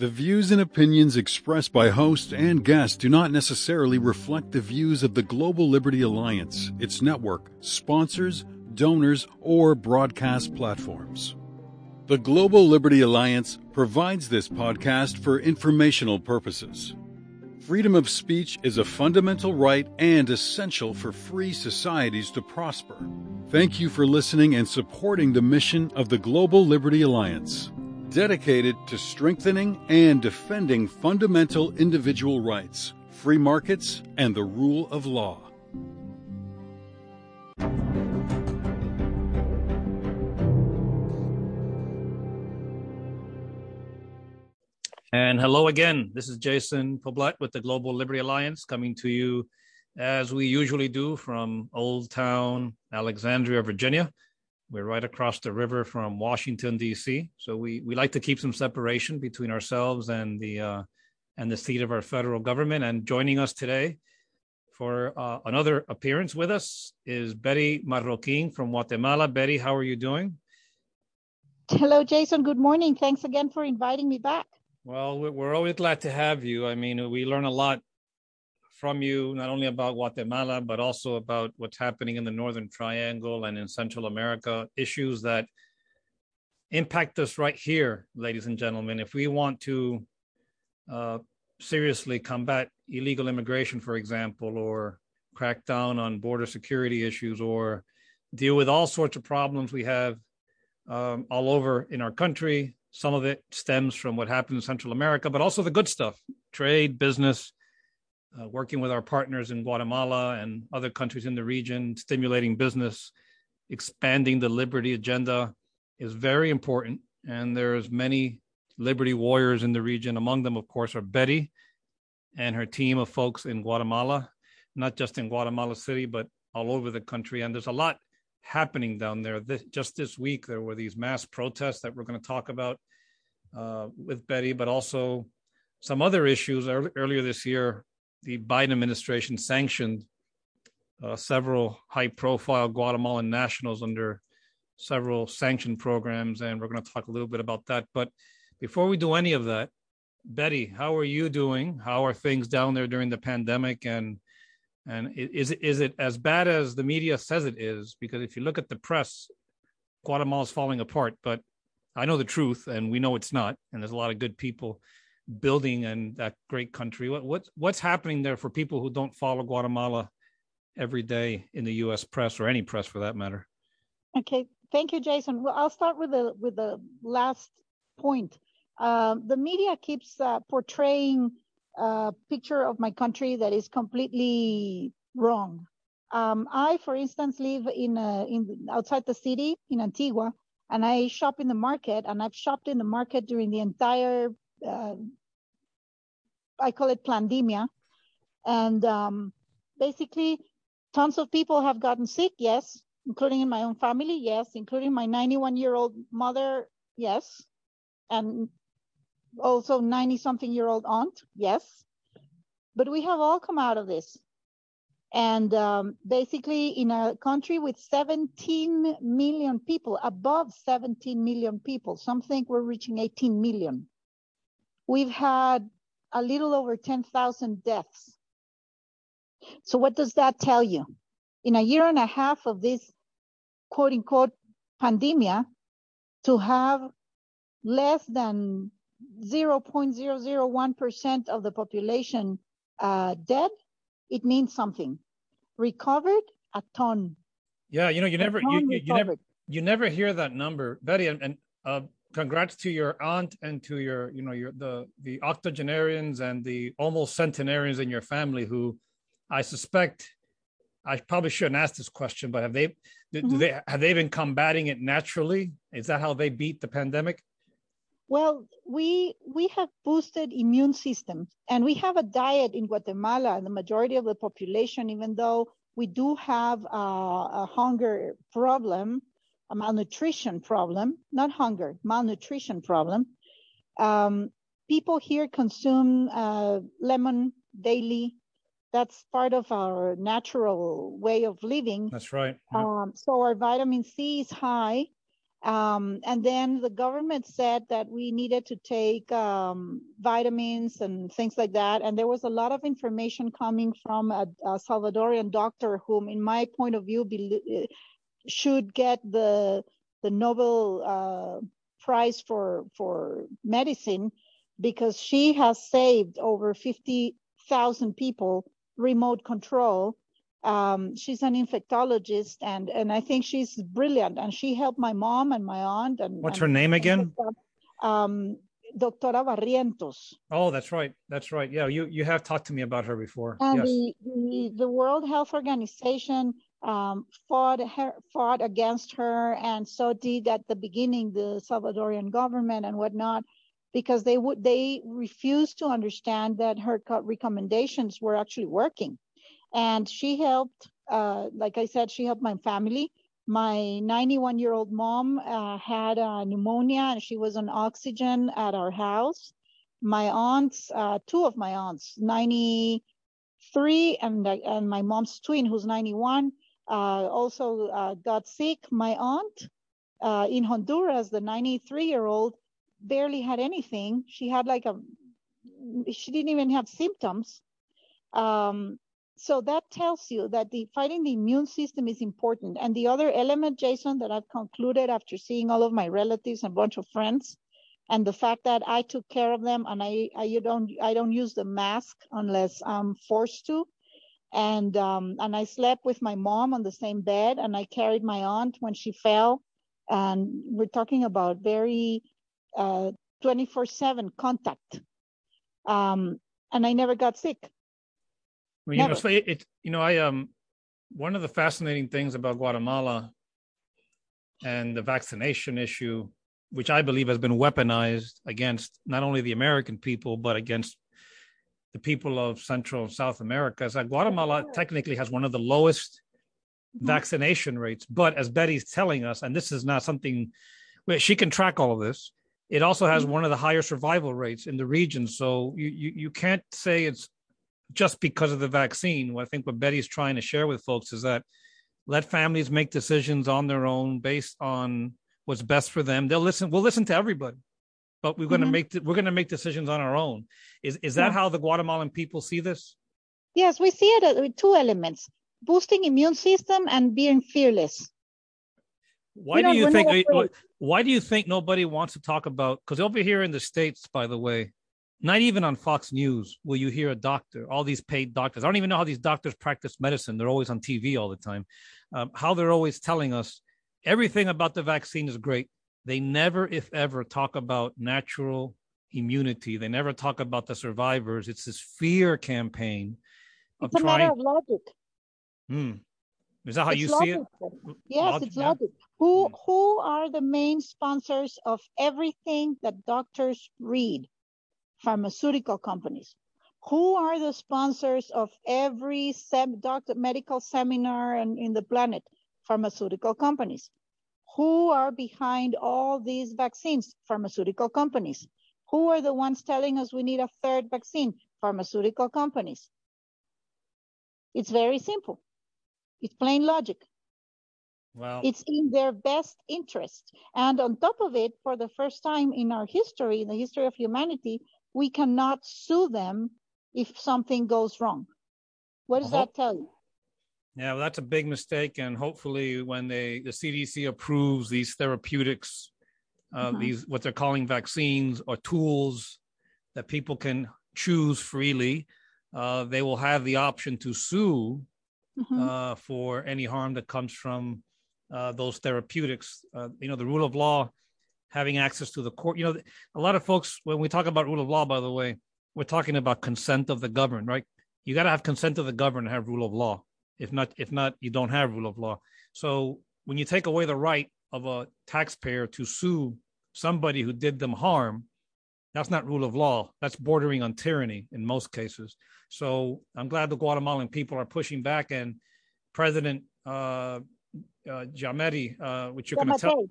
The views and opinions expressed by host and guests do not necessarily reflect the views of the Global Liberty Alliance, its network, sponsors, donors, or broadcast platforms. The Global Liberty Alliance provides this podcast for informational purposes. Freedom of speech is a fundamental right and essential for free societies to prosper. Thank you for listening and supporting the mission of the Global Liberty Alliance, dedicated to strengthening and defending fundamental individual rights, free markets, and the rule of law. And hello again. This is Jason Poblete with the Global Liberty Alliance coming to you as we usually do from Old Town, Alexandria, Virginia. We're right across the river from Washington D.C. So we we like to keep some separation between ourselves and the uh, and the seat of our federal government. And joining us today for uh, another appearance with us is Betty Marroquin from Guatemala. Betty, how are you doing? Hello, Jason. Good morning. Thanks again for inviting me back. Well, we're always glad to have you. I mean, we learn a lot from you, not only about Guatemala, but also about what's happening in the Northern Triangle and in Central America, issues that impact us right here, ladies and gentlemen. If we want to uh, seriously combat illegal immigration, for example, or crack down on border security issues, or deal with all sorts of problems we have um, all over in our country, some of it stems from what happened in Central America, but also the good stuff trade, business, uh, working with our partners in Guatemala and other countries in the region, stimulating business, expanding the liberty agenda is very important. And there's many liberty warriors in the region. Among them, of course, are Betty and her team of folks in Guatemala, not just in Guatemala City, but all over the country. And there's a lot happening down there. This, just this week, there were these mass protests that we're going to talk about uh, with Betty, but also some other issues. Earlier this year, the Biden administration sanctioned uh, several high profile Guatemalan nationals under several sanction programs, and we're going to talk a little bit about that. But before we do any of that, Betty, how are you doing? How are things down there during the pandemic? And and is it is it as bad as the media says it is? Because if you look at the press, Guatemala's falling apart. But I know the truth, and we know it's not. And there's a lot of good people building and that great country. What what's what's happening there for people who don't follow Guatemala every day in the U.S. press or any press for that matter? Okay, thank you, Jason. Well, I'll start with the with the last point. Um, the media keeps uh, portraying a picture of my country that is completely wrong. Um, I, for instance, live in, a, in outside the city in Antigua, and I shop in the market, and I've shopped in the market during the entire, uh, I call it pandemia, and um, basically, tons of people have gotten sick. Yes, including in my own family. Yes, including my 91 year old mother. Yes, and also 90 something year old aunt, yes. But we have all come out of this. And um, basically, in a country with 17 million people, above 17 million people, some think we're reaching 18 million. We've had a little over 10,000 deaths. So, what does that tell you? In a year and a half of this quote unquote pandemia, to have less than 0.001% of the population uh, dead, it means something. Recovered, a ton. Yeah, you know, you never, you, you, you, never, you never hear that number, Betty. And, and uh, congrats to your aunt and to your, you know, your the the octogenarians and the almost centenarians in your family who, I suspect, I probably shouldn't ask this question, but have they, do, mm-hmm. do they have they been combating it naturally? Is that how they beat the pandemic? Well, we we have boosted immune system and we have a diet in Guatemala, the majority of the population, even though we do have a, a hunger problem, a malnutrition problem, not hunger, malnutrition problem. Um, people here consume uh, lemon daily. That's part of our natural way of living. That's right. Yep. Um, so our vitamin C is high Um, and then the government said that we needed to take um, vitamins and things like that. And there was a lot of information coming from a, a Salvadorian doctor, whom, in my point of view, be, should get the the Nobel uh, Prize for for medicine because she has saved over fifty thousand people remote control um, she's an infectologist and and I think she's brilliant and she helped my mom and my aunt and what's and, her name again? Um, Doctora Barrientos. Oh, that's right. That's right. Yeah, you you have talked to me about her before. And yes. the, the the World Health Organization um, fought her, fought against her, and so did at the beginning the Salvadorian government and whatnot, because they would they refused to understand that her recommendations were actually working. And she helped uh, like i said she helped my family. My 91 year old mom uh, had uh, pneumonia and she was on oxygen at our house. My aunts uh, two of my aunts 93 and, and my mom's twin who's 91 uh, also uh, got sick my aunt in honduras the 93 year old barely had anything she had like a she didn't even have symptoms um, so that tells you that the fighting the immune system is important. And the other element, Jason, that I've concluded after seeing all of my relatives and a bunch of friends, and the fact that I took care of them and I, I you don't I don't use the mask unless I'm forced to. And um, and I slept with my mom on the same bed and I carried my aunt when she fell. And we're talking about very uh, 24/7 contact. Um, and I never got sick. Well, you Never. know, so it, it, you know, I um, one of the fascinating things about Guatemala and the vaccination issue, which I believe has been weaponized against not only the American people but against the people of Central and South America, is that Guatemala technically has one of the lowest mm-hmm. vaccination rates. But as Betty's telling us, and this is not something where she can track all of this, it also has mm-hmm. one of the higher survival rates in the region. So you, you, you can't say it's just because of the vaccine. I think what Betty's trying to share with folks is that let families make decisions on their own based on what's best for them. They'll listen. We'll listen to everybody, but we're going to mm-hmm. make we're going to make decisions on our own. Is is that yeah. how the Guatemalan people see this? Yes, we see it with two elements: boosting immune system and being fearless. Why do you think? Why do you think nobody wants to talk about? Because over here in the states, by the way, not even on Fox News will you hear a doctor, all these paid doctors. I don't even know how these doctors practice medicine. They're always on TV all the time. Um, how they're always telling us everything about the vaccine is great. They never, if ever, talk about natural immunity. They never talk about the survivors. It's this fear campaign of it's a trying. matter of logic. Hmm. Is that how it's you logic. see it? Yes, logic, it's logic. Who hmm. who are the main sponsors of everything that doctors read? pharmaceutical companies. Who are the sponsors of every sem- doctor, medical seminar and in the planet? Pharmaceutical companies. Who are behind all these vaccines? Pharmaceutical companies. Who are the ones telling us we need a third vaccine? Pharmaceutical companies. It's very simple. It's plain logic. Wow. It's in their best interest. And on top of it, for the first time in our history, in the history of humanity, we cannot sue them if something goes wrong. What does uh-huh. that tell you? Yeah, well, that's a big mistake. And hopefully, when they the CDC approves these therapeutics, uh, mm-hmm. these what they're calling vaccines or tools that people can choose freely, uh, they will have the option to sue mm-hmm. uh, for any harm that comes from uh, those therapeutics. Uh, you know, the rule of law having access to the court. You know, a lot of folks, when we talk about rule of law, by the way, we're talking about consent of the governed, right? You got to have consent of the governed to have rule of law. If not, if not, you don't have rule of law. So when you take away the right of a taxpayer to sue somebody who did them harm, that's not rule of law. That's bordering on tyranny in most cases. So I'm glad the Guatemalan people are pushing back, and President uh, uh, Jameti, uh, which you're going to tell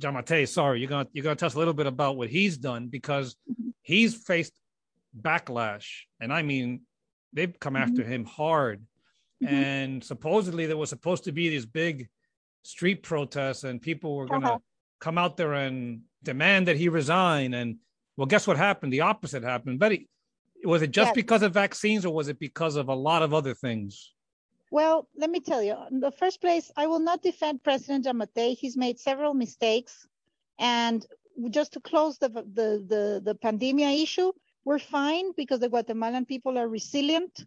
Giammattei, sorry, you're gonna you're gonna tell us a little bit about what he's done because mm-hmm. he's faced backlash, and I mean they've come mm-hmm. after him hard. Mm-hmm. And supposedly there was supposed to be these big street protests, and people were gonna uh-huh. come out there and demand that he resign. And well, guess what happened? The opposite happened. Betty, was it just yes. because of vaccines or was it because of a lot of other things? Well, let me tell you. In the first place, I will not defend President Giammattei. He's made several mistakes. And just to close the, the, the, the pandemia issue, we're fine because the Guatemalan people are resilient,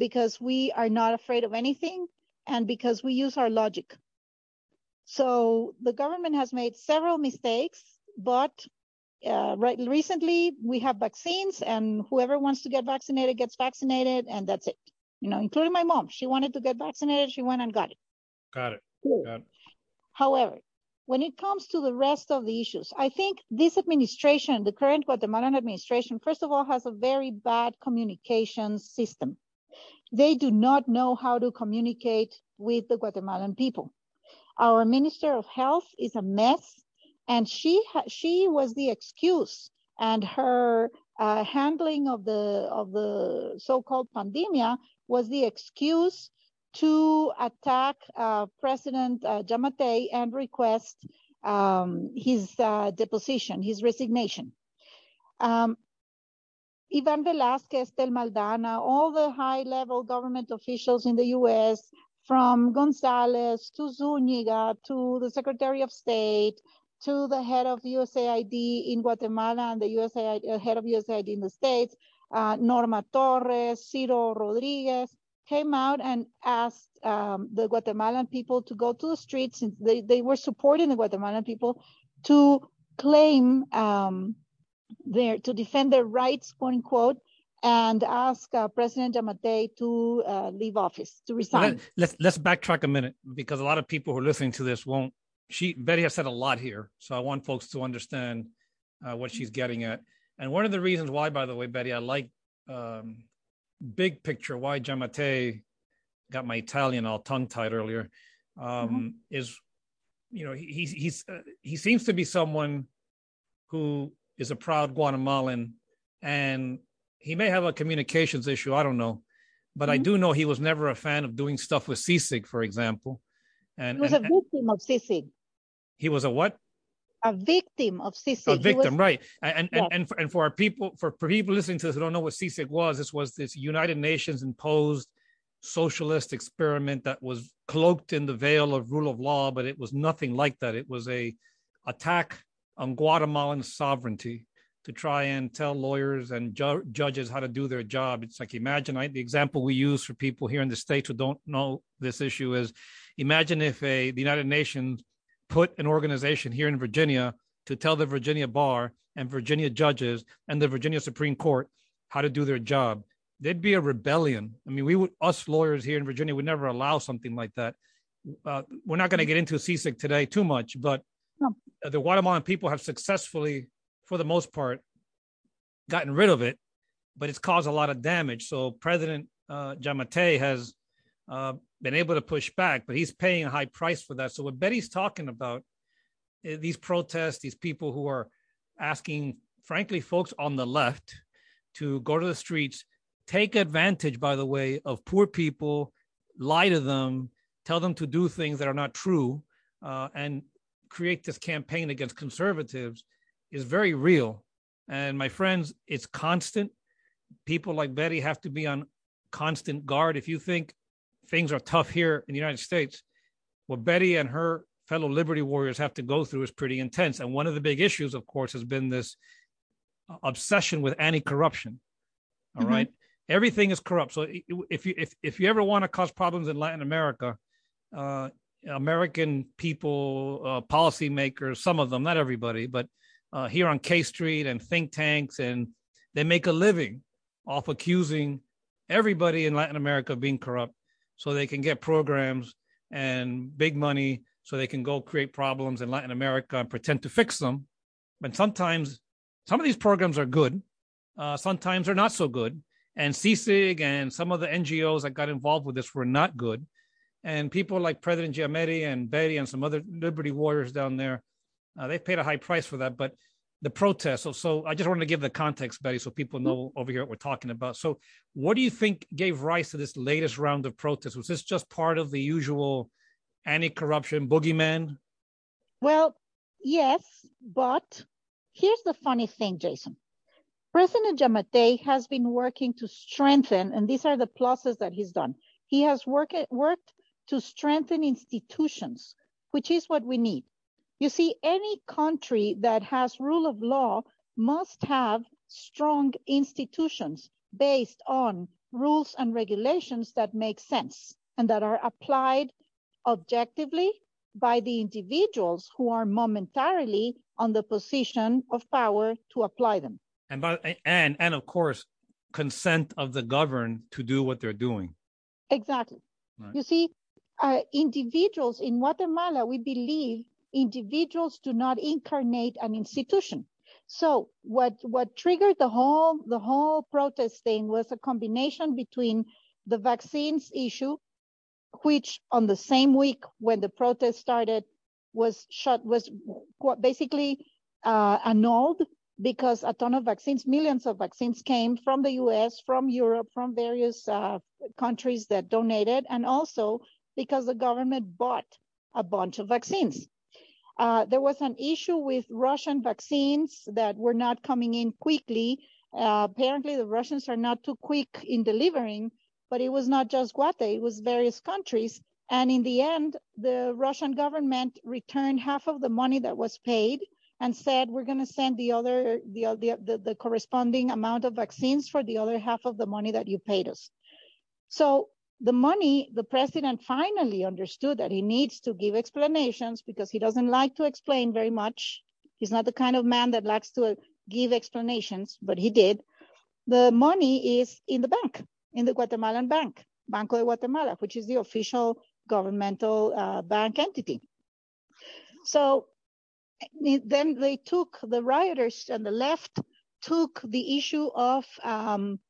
because we are not afraid of anything, and because we use our logic. So the government has made several mistakes, but uh, right recently we have vaccines, and whoever wants to get vaccinated gets vaccinated, and that's it. You know, including my mom. She wanted to get vaccinated. She went and got it. Got it. Got it. However, when it comes to the rest of the issues, I think this administration, the current Guatemalan administration, first of all, has a very bad communication system. They do not know how to communicate with the Guatemalan people. Our Minister of Health is a mess, and she she was the excuse, and her uh, handling of the of the so-called pandemia was the excuse to attack uh, President uh, Giammattei and request um, his uh, deposition, his resignation. Um, Ivan Velasquez, Thelma Aldana, all the high level government officials in the US, from Gonzalez to Zuniga to the Secretary of State to the head of USAID in Guatemala and the USAID, uh, head of USAID in the States, uh, Norma Torres, Ciro Rodriguez, came out and asked um, the Guatemalan people to go to the streets. They, they were supporting the Guatemalan people to claim um, their, to defend their rights, quote unquote, and ask uh, President Giammattei to uh, leave office, to resign. Let, let's, let's backtrack a minute because a lot of people who are listening to this won't. She Betty has said a lot here, so I want folks to understand uh, what she's getting at. And one of the reasons why, by the way, Betty, I like um, big picture why Giammattei got my Italian all tongue tied earlier um, mm-hmm. is, you know, he, he's uh, he seems to be someone who is a proud Guatemalan, and he may have a communications issue. I don't know, but mm-hmm. I do know he was never a fan of doing stuff with CICIG, for example. And he was and, a victim of CICIG. He was a what? a victim of CICIG. A victim, was, right? And yes. and and for, and for our people, for, for people listening to this who don't know what CICIG was, this was this United Nations imposed socialist experiment that was cloaked in the veil of rule of law, but it was nothing like that. It was a attack on Guatemalan sovereignty to try and tell lawyers and ju- judges how to do their job. It's like imagine I, the example we use for people here in the states who don't know this issue is imagine if a the United Nations put an organization here in Virginia to tell the Virginia bar and Virginia judges and the Virginia Supreme Court how to do their job. There'd be a rebellion. I mean, we would, us lawyers here in Virginia would never allow something like that. Uh, we're not going to get into CICIG today too much, but. The Guatemalan people have successfully, for the most part, gotten rid of it, but it's caused a lot of damage. So President uh, Giammattei has uh, been able to push back, but he's paying a high price for that. So what Betty's talking about, eh, these protests, these people who are asking, frankly, folks on the left to go to the streets, take advantage, by the way, of poor people, lie to them, tell them to do things that are not true, uh, and create this campaign against conservatives is very real. And my friends, it's constant. People like Betty have to be on constant guard. If you think things are tough here in the United States, what Betty and her fellow liberty warriors have to go through is pretty intense. And one of the big issues, of course, has been this obsession with anti-corruption. All mm-hmm. right, everything is corrupt. So if you if if you ever want to cause problems in Latin America, uh, American people, uh, policymakers, some of them, not everybody, but uh, here on K Street and think tanks, and they make a living off accusing everybody in Latin America of being corrupt so they can get programs and big money so they can go create problems in Latin America and pretend to fix them. But sometimes some of these programs are good, uh, sometimes they're not so good. And CICIG and some of the NGOs that got involved with this were not good. And people like President Giammattei and Betty and some other liberty warriors down there, uh, they paid a high price for that. But the protests. So, so I just wanted to give the context, Betty, so people know over here what we're talking about. So, what do you think gave rise to this latest round of protests? Was this just part of the usual anti-corruption boogeyman? Well, yes, but here's the funny thing, Jason. President Giammattei has been working to strengthen, and these are the pluses that he's done. He has work, worked to strengthen institutions, which is what we need. You see, any country that has rule of law must have strong institutions based on rules and regulations that make sense and that are applied objectively by the individuals who are momentarily on the position of power to apply them. And by and and of course, consent of the governed to do what they're doing. Exactly. Right. You see, uh, individuals in Guatemala, we believe individuals do not incarnate an institution. So what what triggered the whole the whole protest thing was a combination between the vaccines issue, which on the same week when the protest started was shut was basically uh, annulled because a ton of vaccines, millions of vaccines came from the US, from Europe, from various uh, countries that donated, and also because the government bought a bunch of vaccines. Uh, there was an issue with Russian vaccines that were not coming in quickly. Uh, apparently, the Russians are not too quick in delivering, but it was not just Guate, it was various countries. And in the end, the Russian government returned half of the money that was paid and said, we're going to send the other, the, the, the, corresponding amount of vaccines for the other half of the money that you paid us. So the money, the president finally understood that he needs to give explanations because he doesn't like to explain very much. He's not the kind of man that likes to give explanations, but he did. The money is in the bank, in the Guatemalan bank, Banco de Guatemala, which is the official governmental uh, bank entity. So then they took the rioters and the left took the issue of um,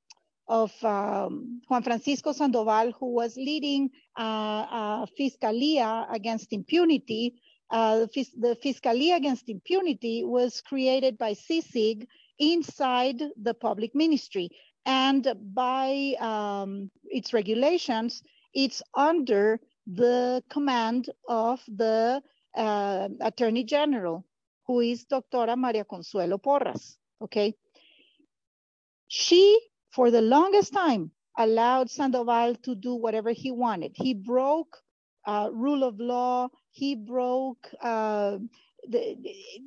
of um, Juan Francisco Sandoval, who was leading uh, Fiscalia against impunity. Uh, the, the Fiscalia against impunity was created by CICIG inside the public ministry. And by um, its regulations, it's under the command of the uh, Attorney General, who is Doctora Maria Consuelo Porras. Okay. She for the longest time allowed Sandoval to do whatever he wanted. He broke uh, rule of law. He broke uh, the,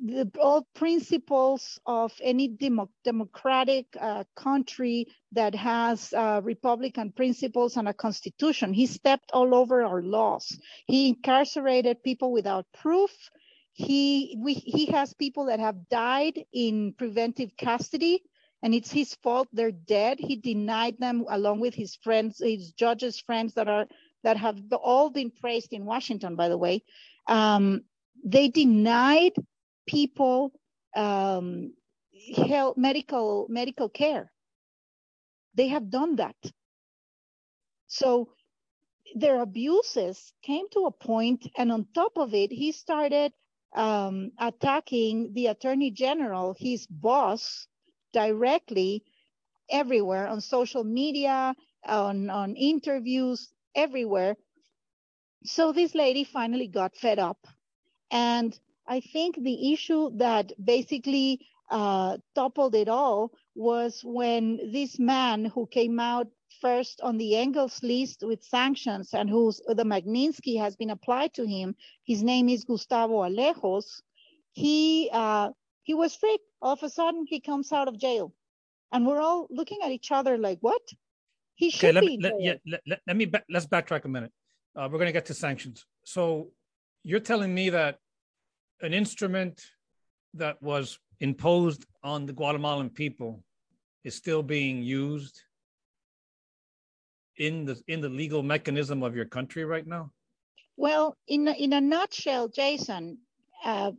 the, all principles of any demo, democratic uh, country that has uh, Republican principles and a constitution. He stepped all over our laws. He incarcerated people without proof. He we, he has people that have died in preventive custody and it's his fault they're dead. He denied them along with his friends, his judges' friends that are that have all been praised in Washington, by the way. Um, they denied people um, health, medical medical care. They have done that. So their abuses came to a point, and on top of it, he started um, attacking the attorney general, his boss, directly everywhere on social media, on, on interviews, everywhere. So this lady finally got fed up. And I think the issue that basically uh, toppled it all was when this man who came out first on the Engel's list with sanctions and who's the Magnitsky has been applied to him. His name is Gustavo Alejos. He uh, he was free. All of a sudden, he comes out of jail, and we're all looking at each other like, "What? He should okay, let be." Me, let, yeah, let, let, let me ba- let's backtrack a minute. Uh, we're going to get to sanctions. So, you're telling me that an instrument that was imposed on the Guatemalan people is still being used in the in the legal mechanism of your country right now? Well, in in a nutshell, Jason, uh,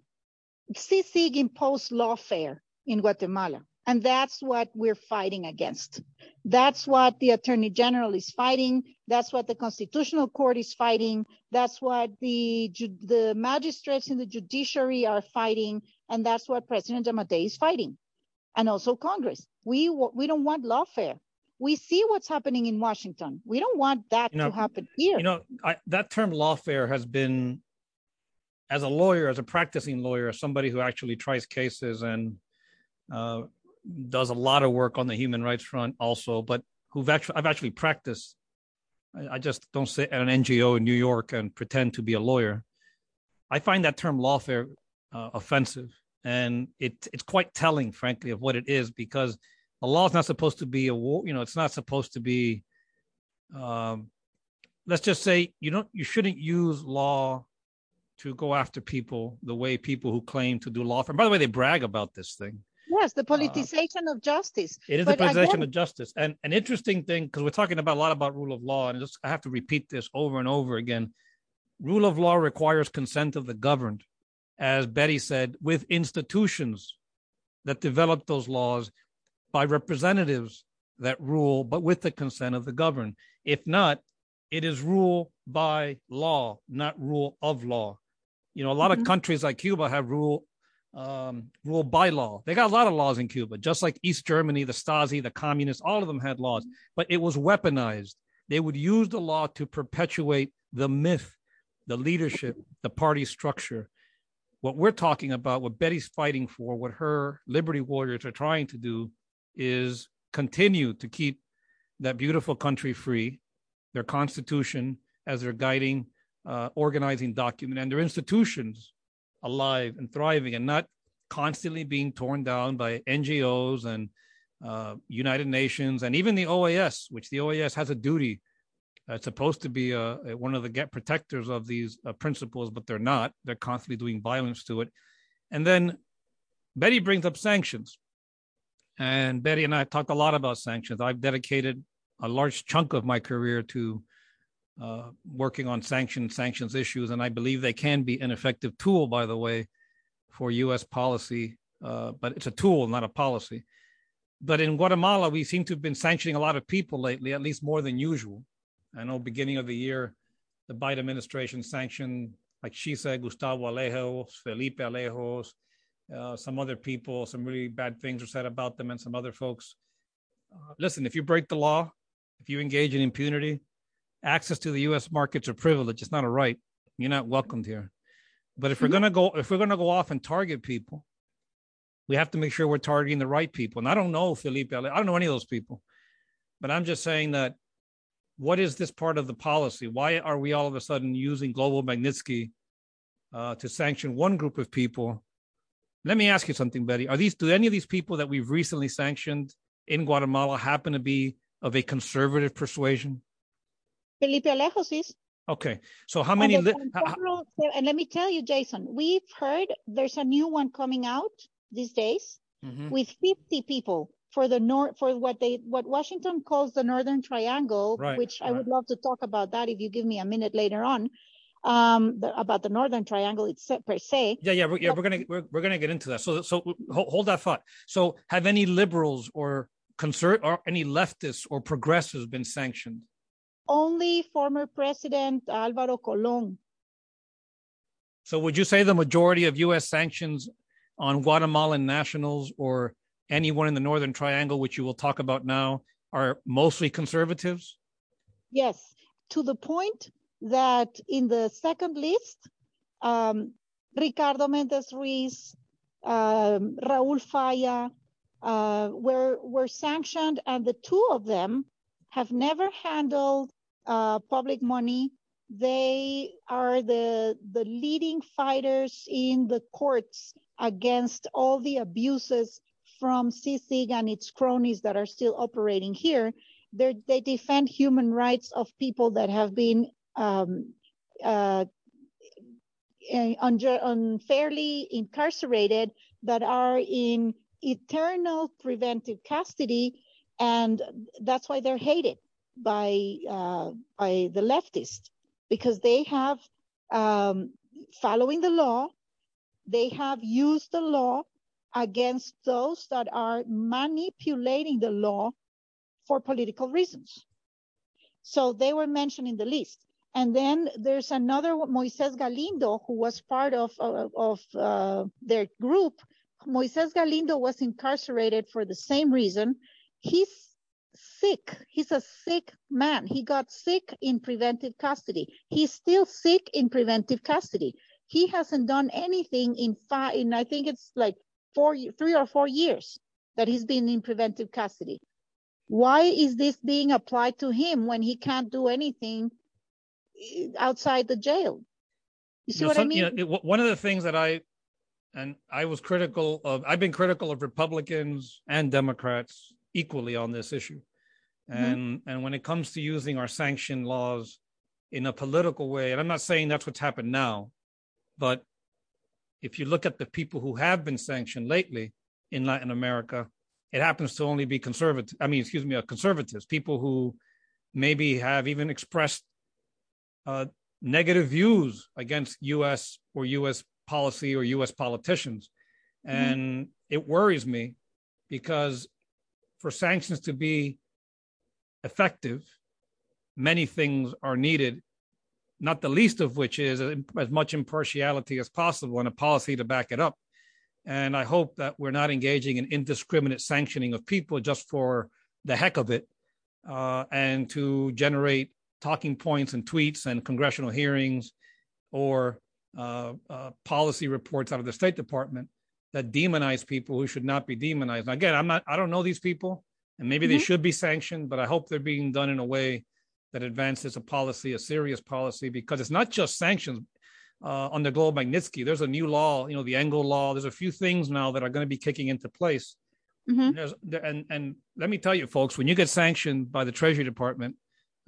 CICIG imposed lawfare in Guatemala. And that's what we're fighting against. That's what the Attorney General is fighting. That's what the Constitutional Court is fighting. That's what the, the magistrates in the judiciary are fighting. And that's what President Giammattei is fighting. And also Congress. We, we don't want lawfare. We see what's happening in Washington. We don't want that you know, to happen here. You know, I, that term lawfare has been as a lawyer, as a practicing lawyer, as somebody who actually tries cases and uh, does a lot of work on the human rights front, also, but who've actually I've actually practiced. I, I just don't sit at an NGO in New York and pretend to be a lawyer. I find that term lawfare uh, offensive, and it it's quite telling, frankly, of what it is because the law is not supposed to be a war. You know, it's not supposed to be. Um, let's just say you don't. You shouldn't use law to go after people the way people who claim to do law. And by the way, they brag about this thing. Yes, the politicization uh, of justice. It is but the politicization again, of justice. And an interesting thing, because we're talking about a lot about rule of law, and just, I have to repeat this over and over again. Rule of law requires consent of the governed, as Betty said, with institutions that develop those laws by representatives that rule, but with the consent of the governed. If not, it is rule by law, not rule of law. You know, a lot mm-hmm. of countries like Cuba have rule um, rule by law. They got a lot of laws in Cuba, just like East Germany, the Stasi, the communists, all of them had laws, mm-hmm. but it was weaponized. They would use the law to perpetuate the myth, the leadership, the party structure. What we're talking about, what Betty's fighting for, what her liberty warriors are trying to do is continue to keep that beautiful country free, their constitution as their guiding uh, organizing document, and their institutions alive and thriving and not constantly being torn down by NGOs and uh, United Nations and even the OAS, which the OAS has a duty. Uh, it's supposed to be a, one of the get protectors of these uh, principles, but they're not. They're constantly doing violence to it. And then Betty brings up sanctions. And Betty and I talked a lot about sanctions. I've dedicated a large chunk of my career to uh, working on sanctions sanctions issues, and I believe they can be an effective tool, by the way, for U.S. policy. Uh, but it's a tool, not a policy. But in Guatemala, we seem to have been sanctioning a lot of people lately, at least more than usual. I know beginning of the year, the Biden administration sanctioned, like she said, Gustavo Alejos, Felipe Alejos, uh, some other people, some really bad things were said about them, and some other folks. Uh, listen, if you break the law, if you engage in impunity, access to the U.S. markets are privilege. It's not a right. You're not welcomed here. But if we're mm-hmm. gonna go, if we're gonna go off and target people, we have to make sure we're targeting the right people. And I don't know Felipe. I don't know any of those people, but I'm just saying that. What is this part of the policy? Why are we all of a sudden using global Magnitsky uh, to sanction one group of people? Let me ask you something, Betty. Are these do any of these people that we've recently sanctioned in Guatemala happen to be of a conservative persuasion? Felipe Alejos is. Okay, so how many? Li- and let me tell you, Jason, we've heard there's a new one coming out these days mm-hmm. with 50 people for the north for what they what Washington calls the Northern Triangle, right, which right. I would love to talk about that if you give me a minute later on. Um, the, about the Northern Triangle it's per se. Yeah, yeah, we're, yeah. We're gonna we're, we're gonna get into that. So so hold, hold that thought. So have any liberals or concert or any leftists or progressives been sanctioned? Only former President Alvaro Colon. So, would you say the majority of U.S. sanctions on Guatemalan nationals or anyone in the Northern Triangle, which you will talk about now, are mostly conservatives? Yes, to the point that in the second list, um, Ricardo Mendez Ruiz, um, Raul Falla uh, were were sanctioned, and the two of them have never handled uh, public money. They are the, the leading fighters in the courts against all the abuses from CICIG and its cronies that are still operating here. They're, they defend human rights of people that have been um, uh, unfairly incarcerated, that are in eternal preventive custody, and that's why they're hated by uh, by the leftists because they have um, following the law, they have used the law against those that are manipulating the law for political reasons. So they were mentioned in the list. And then there's another Moises Galindo who was part of of, of uh, their group. Moises Galindo was incarcerated for the same reason. He's sick. He's a sick man. He got sick in preventive custody. He's still sick in preventive custody. He hasn't done anything in five, in I think it's like four, three or four years that he's been in preventive custody. Why is this being applied to him when he can't do anything eh, outside the jail? You see you know, what some, I mean? You know, one of the things that I and I was critical of I've been critical of Republicans and Democrats equally on this issue. Mm-hmm. And mm-hmm. and when it comes to using our sanction laws in a political way, and I'm not saying that's what's happened now, but if you look at the people who have been sanctioned lately in Latin America, it happens to only be conservative. I mean, excuse me, uh, conservatives, people who maybe have even expressed uh, negative views against U.S. or U.S. policy or U.S. politicians, mm-hmm. and it worries me because for sanctions to be effective, many things are needed, not the least of which is as much impartiality as possible and a policy to back it up. And I hope that we're not engaging in indiscriminate sanctioning of people just for the heck of it uh, and to generate talking points and tweets and congressional hearings or uh, uh, policy reports out of the State Department that demonize people who should not be demonized. Now, again, I'm not, I don't know these people, and maybe mm-hmm. they should be sanctioned, but I hope they're being done in a way that advances a policy, a serious policy, because it's not just sanctions. Uh, under Global Magnitsky, there's a new law, you know, the Engel law. There's a few things now that are going to be kicking into place. Mm-hmm. And, and, and let me tell you, folks, when you get sanctioned by the Treasury Department,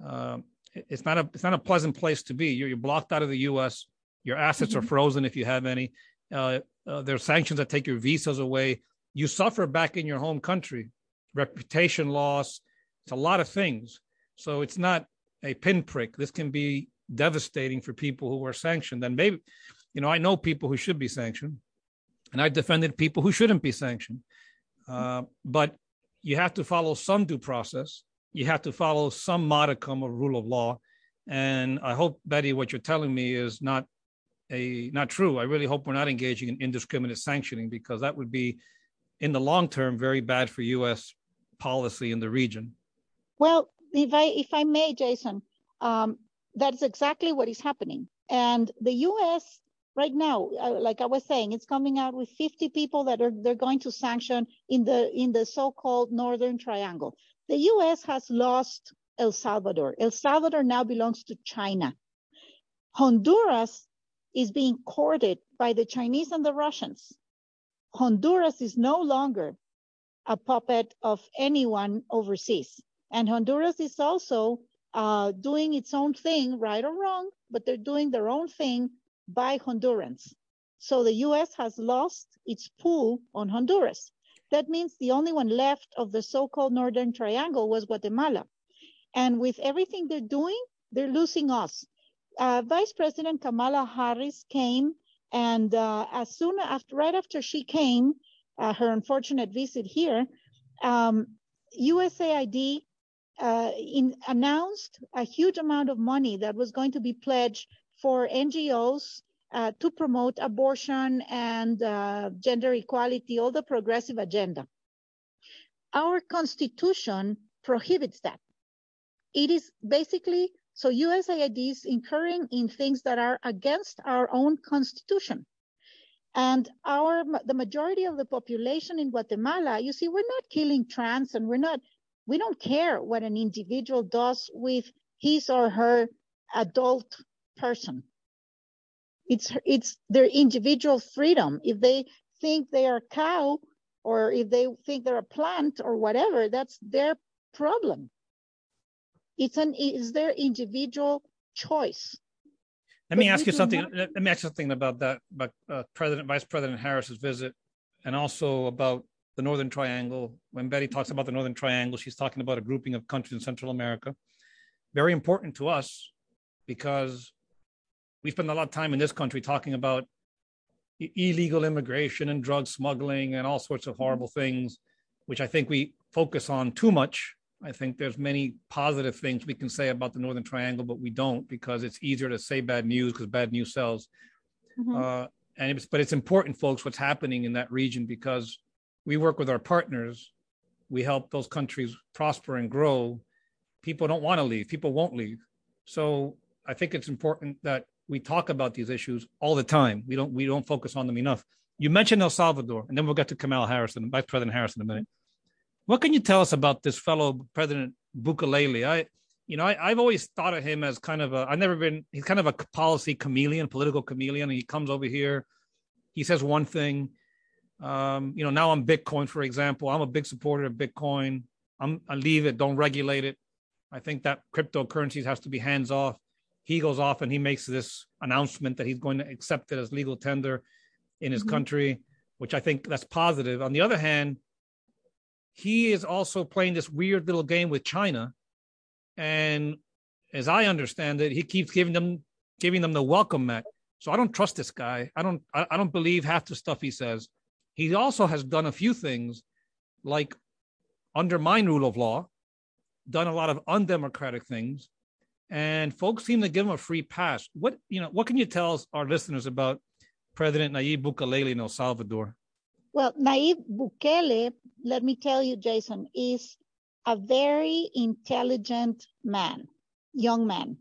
uh, it's not a it's not a pleasant place to be. You're, you're blocked out of the U.S. Your assets mm-hmm. are frozen if you have any. Uh, uh, there are sanctions that take your visas away. You suffer back in your home country, reputation loss. It's a lot of things. So it's not a pinprick. This can be devastating for people who are sanctioned. And maybe, you know, I know people who should be sanctioned, and I defended people who shouldn't be sanctioned. Uh, but you have to follow some due process. You have to follow some modicum of rule of law. And I hope, Betty, what you're telling me is not a not true. I really hope we're not engaging in indiscriminate sanctioning because that would be, in the long term, very bad for U.S. policy in the region. Well, if I if I may, Jason, um, that's exactly what is happening. And the U.S. right now, uh, like I was saying, it's coming out with 50 people that are they're going to sanction in the in the so-called Northern Triangle. The U.S. has lost El Salvador. El Salvador now belongs to China. Honduras is being courted by the Chinese and the Russians. Honduras is no longer a puppet of anyone overseas. And Honduras is also uh, doing its own thing, right or wrong, but they're doing their own thing by Hondurans. So the US has lost its pull on Honduras. That means the only one left of the so-called Northern Triangle was Guatemala. And with everything they're doing, they're losing us. Uh, Vice President Kamala Harris came, and uh, as soon after, right after she came, uh, her unfortunate visit here, um, USAID uh, in, announced a huge amount of money that was going to be pledged for NGOs uh, to promote abortion and gender equality, all the progressive agenda. Our constitution prohibits that. It is basically so USAID is incurring in things that are against our own constitution. And our the majority of the population in Guatemala, you see, we're not killing trans and we're not we don't care what an individual does with his or her adult person. It's it's their individual freedom. If they think they are a cow or if they think they're a plant or whatever, that's their problem. It's an is their individual choice. Let but me ask you something. Not... Let me ask you something about that, about uh, President, Vice President Harris's visit, and also about the Northern Triangle. When Betty talks about the Northern Triangle, she's talking about a grouping of countries in Central America. Very important to us because we spend a lot of time in this country talking about illegal immigration and drug smuggling and all sorts of mm-hmm. horrible things, which I think we focus on too much. I think there's many positive things we can say about the Northern Triangle, but we don't because it's easier to say bad news because bad news sells. Mm-hmm. Uh, and it's, but it's important, folks, what's happening in that region because we work with our partners. We help those countries prosper and grow. People don't want to leave. People won't leave. So I think it's important that we talk about these issues all the time. We don't we don't focus on them enough. You mentioned El Salvador, and then we'll get to Kamala Harris and Vice President Harris in a minute. What can you tell us about this fellow President Bukele? I, you know, I, have always thought of him as kind of a. I've never been. He's kind of a policy chameleon, political chameleon. He comes over here, he says one thing. Um, you know, now I'm Bitcoin, for example. I'm a big supporter of Bitcoin. I'm I leave it, don't regulate it. I think that cryptocurrencies has to be hands off. He goes off and he makes this announcement that he's going to accept it as legal tender in his mm-hmm. country, which I think that's positive. On the other hand, he is also playing this weird little game with China. And as I understand it, he keeps giving them giving them the welcome mat. So I don't trust this guy. I don't I, I don't believe half the stuff he says. He also has done a few things like undermine rule of law, done a lot of undemocratic things, and folks seem to give him a free pass. What you know, what can you tell our listeners about President Nayib Bukele in El Salvador? Well, Nayib Bukele, let me tell you, Jason, is a very intelligent man, young man.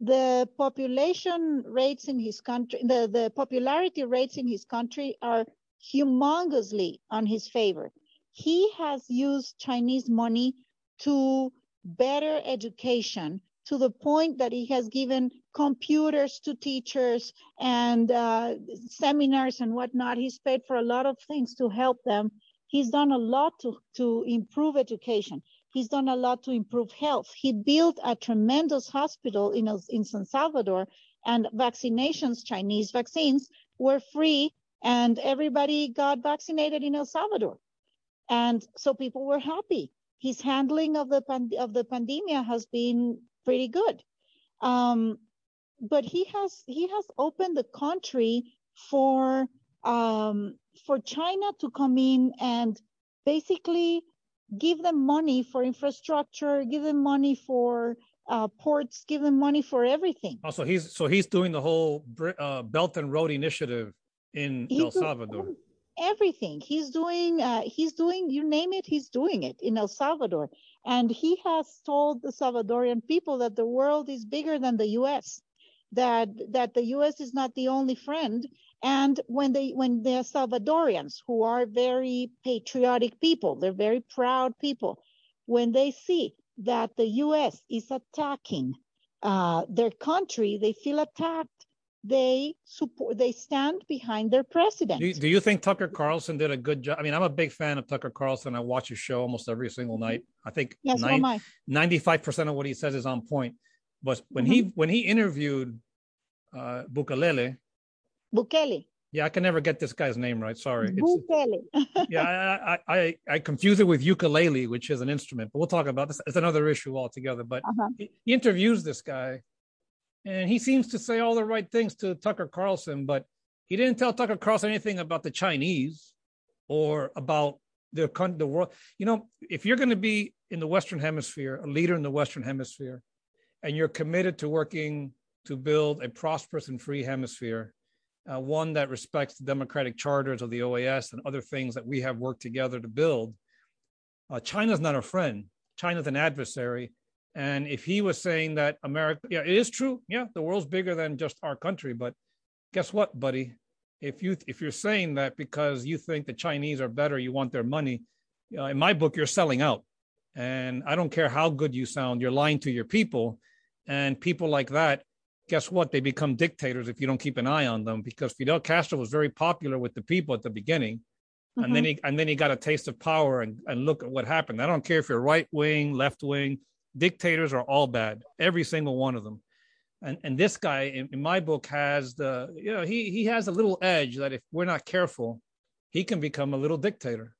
The population rates in his country, the, the popularity rates in his country are humongously on his favor. He has used Chinese money to better education to the point that he has given computers to teachers and uh, seminars and whatnot. He's paid for a lot of things to help them. He's done a lot to, to improve education. He's done a lot to improve health. He built a tremendous hospital in, in San Salvador and vaccinations, Chinese vaccines were free and everybody got vaccinated in El Salvador. And so people were happy. His handling of the, of the pandemia has been pretty good. Um, but he has he has opened the country for um, for China to come in and basically give them money for infrastructure, give them money for uh, ports, give them money for everything. Also, oh, he's so he's doing the whole uh, Belt and Road Initiative in he's El Salvador. Everything he's doing, uh, he's doing. You name it, he's doing it in El Salvador. And he has told the Salvadorian people that the world is bigger than the US, that, that the US is not the only friend. And when they, when the Salvadorians, who are very patriotic people, they're very proud people, when they see that the US is attacking uh, their country, they feel attacked they support they stand behind their president. Do you, do you, think Tucker Carlson did a good job? I mean, I'm a big fan of Tucker Carlson. I watch his show almost every single night. I think yes, 95 percent of what he says is on point. But when mm-hmm. he when he interviewed uh, Bukele, Bukele. Yeah, I can never get this guy's name right. Sorry. Bukele. yeah, I, I, I, I confuse it with ukulele, which is an instrument. But we'll talk about this. It's another issue altogether. But uh-huh. he, he interviews this guy and he seems to say all the right things to Tucker Carlson, but he didn't tell Tucker Carlson anything about the Chinese or about the the world. You know, if you're going to be in the Western Hemisphere, a leader in the Western Hemisphere, and you're committed to working to build a prosperous and free hemisphere, uh, one that respects the democratic charters of the OAS and other things that we have worked together to build, uh, China's not a friend. China's an adversary, and if he was saying that America, yeah, it is true. Yeah, the world's bigger than just our country. But guess what, buddy? If you if you're saying that because you think the Chinese are better, you want their money. Uh, in my book, you're selling out. And I don't care how good you sound, you're lying to your people. And people like that, guess what? They become dictators if you don't keep an eye on them. Because Fidel Castro was very popular with the people at the beginning. Mm-hmm. And then he and then he got a taste of power and, and look at what happened. I don't care if you're right wing, left wing, dictators are all bad, every single one of them. And and this guy in, in my book has the you know he he has a little edge that if we're not careful, he can become a little dictator.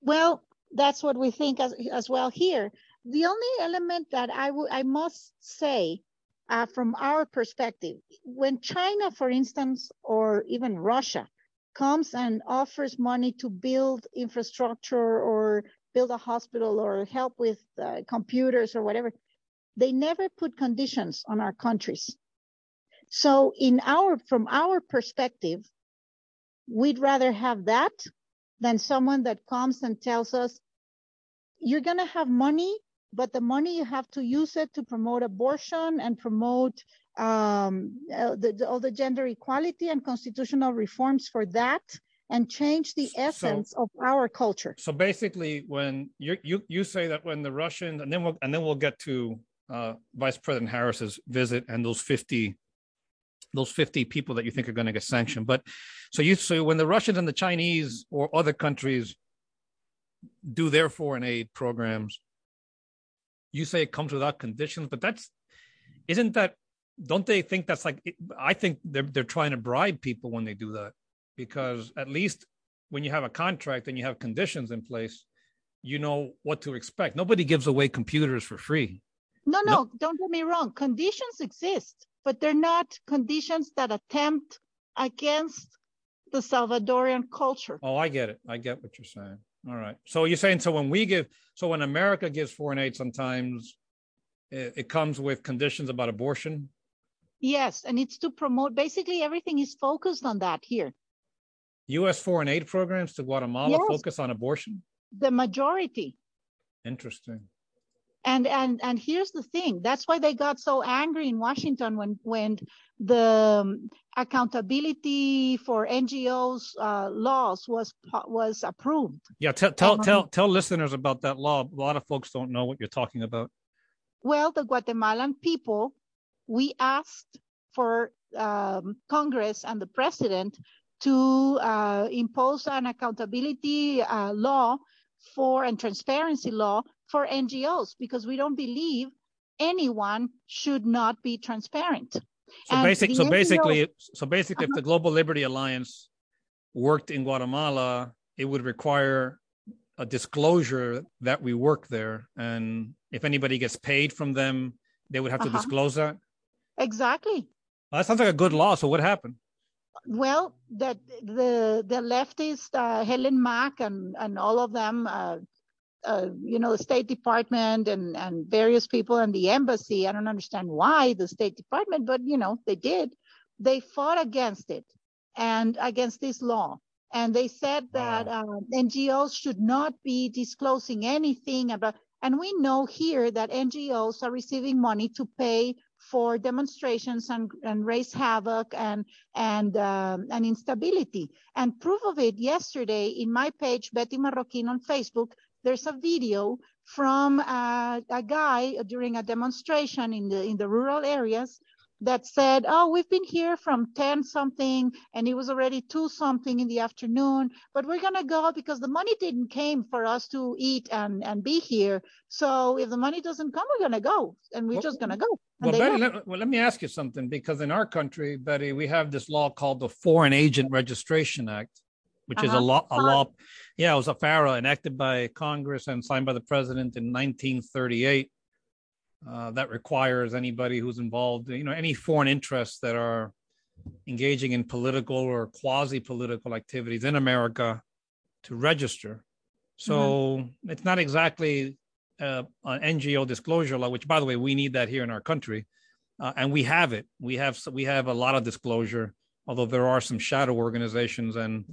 Well, that's what we think as, as well here. The only element that I would I must say uh, from our perspective, when China, for instance, or even Russia comes and offers money to build infrastructure or build a hospital or help with uh, computers or whatever. They never put conditions on our countries. So in our, from our perspective, we'd rather have that than someone that comes and tells us, you're going to have money but the money you have to use it to promote abortion and promote um, uh, the, the, all the gender equality and constitutional reforms for that and change the essence so, of our culture. So basically, when you you you say that when the Russians and then we'll and then we'll get to uh, Vice President Harris's visit and those fifty those 50 people that you think are going to get sanctioned but so you so when the russians and the chinese or other countries do their foreign aid programs you say it comes without conditions but that's isn't that don't they think that's like i think they're they're trying to bribe people when they do that because at least when you have a contract and you have conditions in place you know what to expect. Nobody gives away computers for free. No no, no. don't get me wrong. Conditions exist but they're not conditions that attempt against the salvadorian culture. Oh i get it. I get what you're saying all right so you're saying so when we give so when america gives foreign aid sometimes it, it comes with conditions about abortion Yes, and it's to promote basically everything is focused on that here. U.S. foreign aid programs to Guatemala yes. focus on abortion. The majority. Interesting. And and and here's the thing. That's why they got so angry in Washington when when the um, accountability for NGOs uh, laws was was approved. Yeah, tell tell um, tell tell listeners about that law. A lot of folks don't know what you're talking about. Well, the Guatemalan people we asked for um, Congress and the president to uh, impose an accountability uh, law for and transparency law for NGOs because we don't believe anyone should not be transparent. So, basic, so NGOs, basically, so basically, uh-huh. if the Global Liberty Alliance worked in Guatemala, it would require a disclosure that we work there, and if anybody gets paid from them, they would have to uh-huh. disclose that. Exactly. Well, that sounds like a good law. So what happened? Well, that the the leftist uh, Helen Mack and and all of them, uh, uh, you know, the State Department and and various people in the embassy. I don't understand why the State Department, but you know, they did. They fought against it and against this law. And they said that wow. Uh, NGOs should not be disclosing anything about. And we know here that NGOs are receiving money to pay for demonstrations and, and raise havoc and and um, and instability. And proof of it yesterday in my page, Betty Marroquin on Facebook, there's a video from uh, a guy during a demonstration in the in the rural areas that said, oh, we've been here from 10 something and it was already 2 something in the afternoon, but we're going to go because the money didn't came for us to eat and, and be here. So if the money doesn't come, we're going to go and we're well, just going to go. well, Betty, let, well, let me ask you something because in our country, Betty, we have this law called the Foreign Agent Registration Act, which uh-huh. is a uh-huh. law, a law. Yeah, it was a FARA enacted by Congress and signed by the president in 1938 uh, that requires anybody who's involved, you know, any foreign interests that are engaging in political or quasi political activities in America to register. So mm-hmm. it's not exactly uh, an NGO disclosure law, which, by the way, we need that here in our country, uh, and we have it. We have we have a lot of disclosure, although there are some shadow organizations and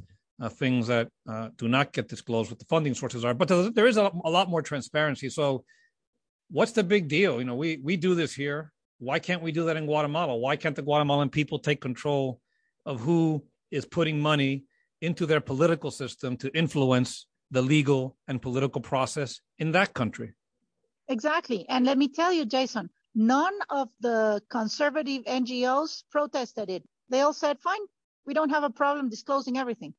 uh, things that uh, do not get disclosed what the funding sources are. But there is a, a lot more transparency. So what's the big deal? You know, we we do this here. Why can't we do that in Guatemala? Why can't the Guatemalan people take control of who is putting money into their political system to influence the legal and political process in that country? Exactly. And let me tell you, Jason, none of the conservative NGOs protested it. They all said, fine, we don't have a problem disclosing everything.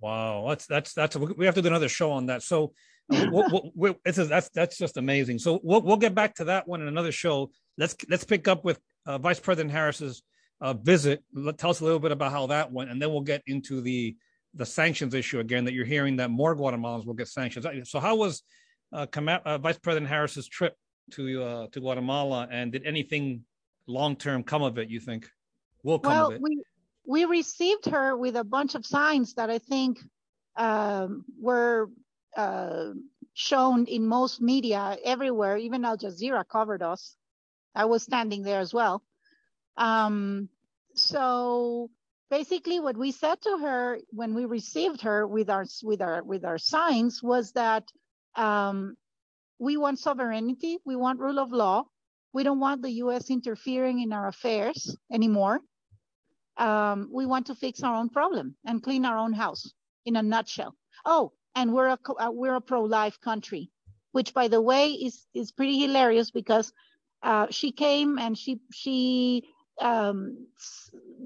Wow, that's that's that's we have to do another show on that. So we'll, we'll, it's a, that's that's just amazing. So we'll we'll get back to that one in another show. Let's let's pick up with uh, Vice President Harris's uh, visit. Let, tell us a little bit about how that went, and then we'll get into the the sanctions issue again. That you're hearing that more Guatemalans will get sanctions. So how was uh, uh Vice President Harris's trip to uh, to Guatemala, and did anything long term come of it? You think will come well, of it? We- we received her with a bunch of signs that I think um, were uh, shown in most media everywhere. Even Al Jazeera covered us. I was standing there as well. Um, so basically, what we said to her when we received her with our with our with our signs was that um, we want sovereignty, we want rule of law. We don't want the US interfering in our affairs anymore. Um, we want to fix our own problem and clean our own house in a nutshell. Oh, and we're a uh, we're a pro-life country, which by the way is is pretty hilarious because uh, she came and she she um,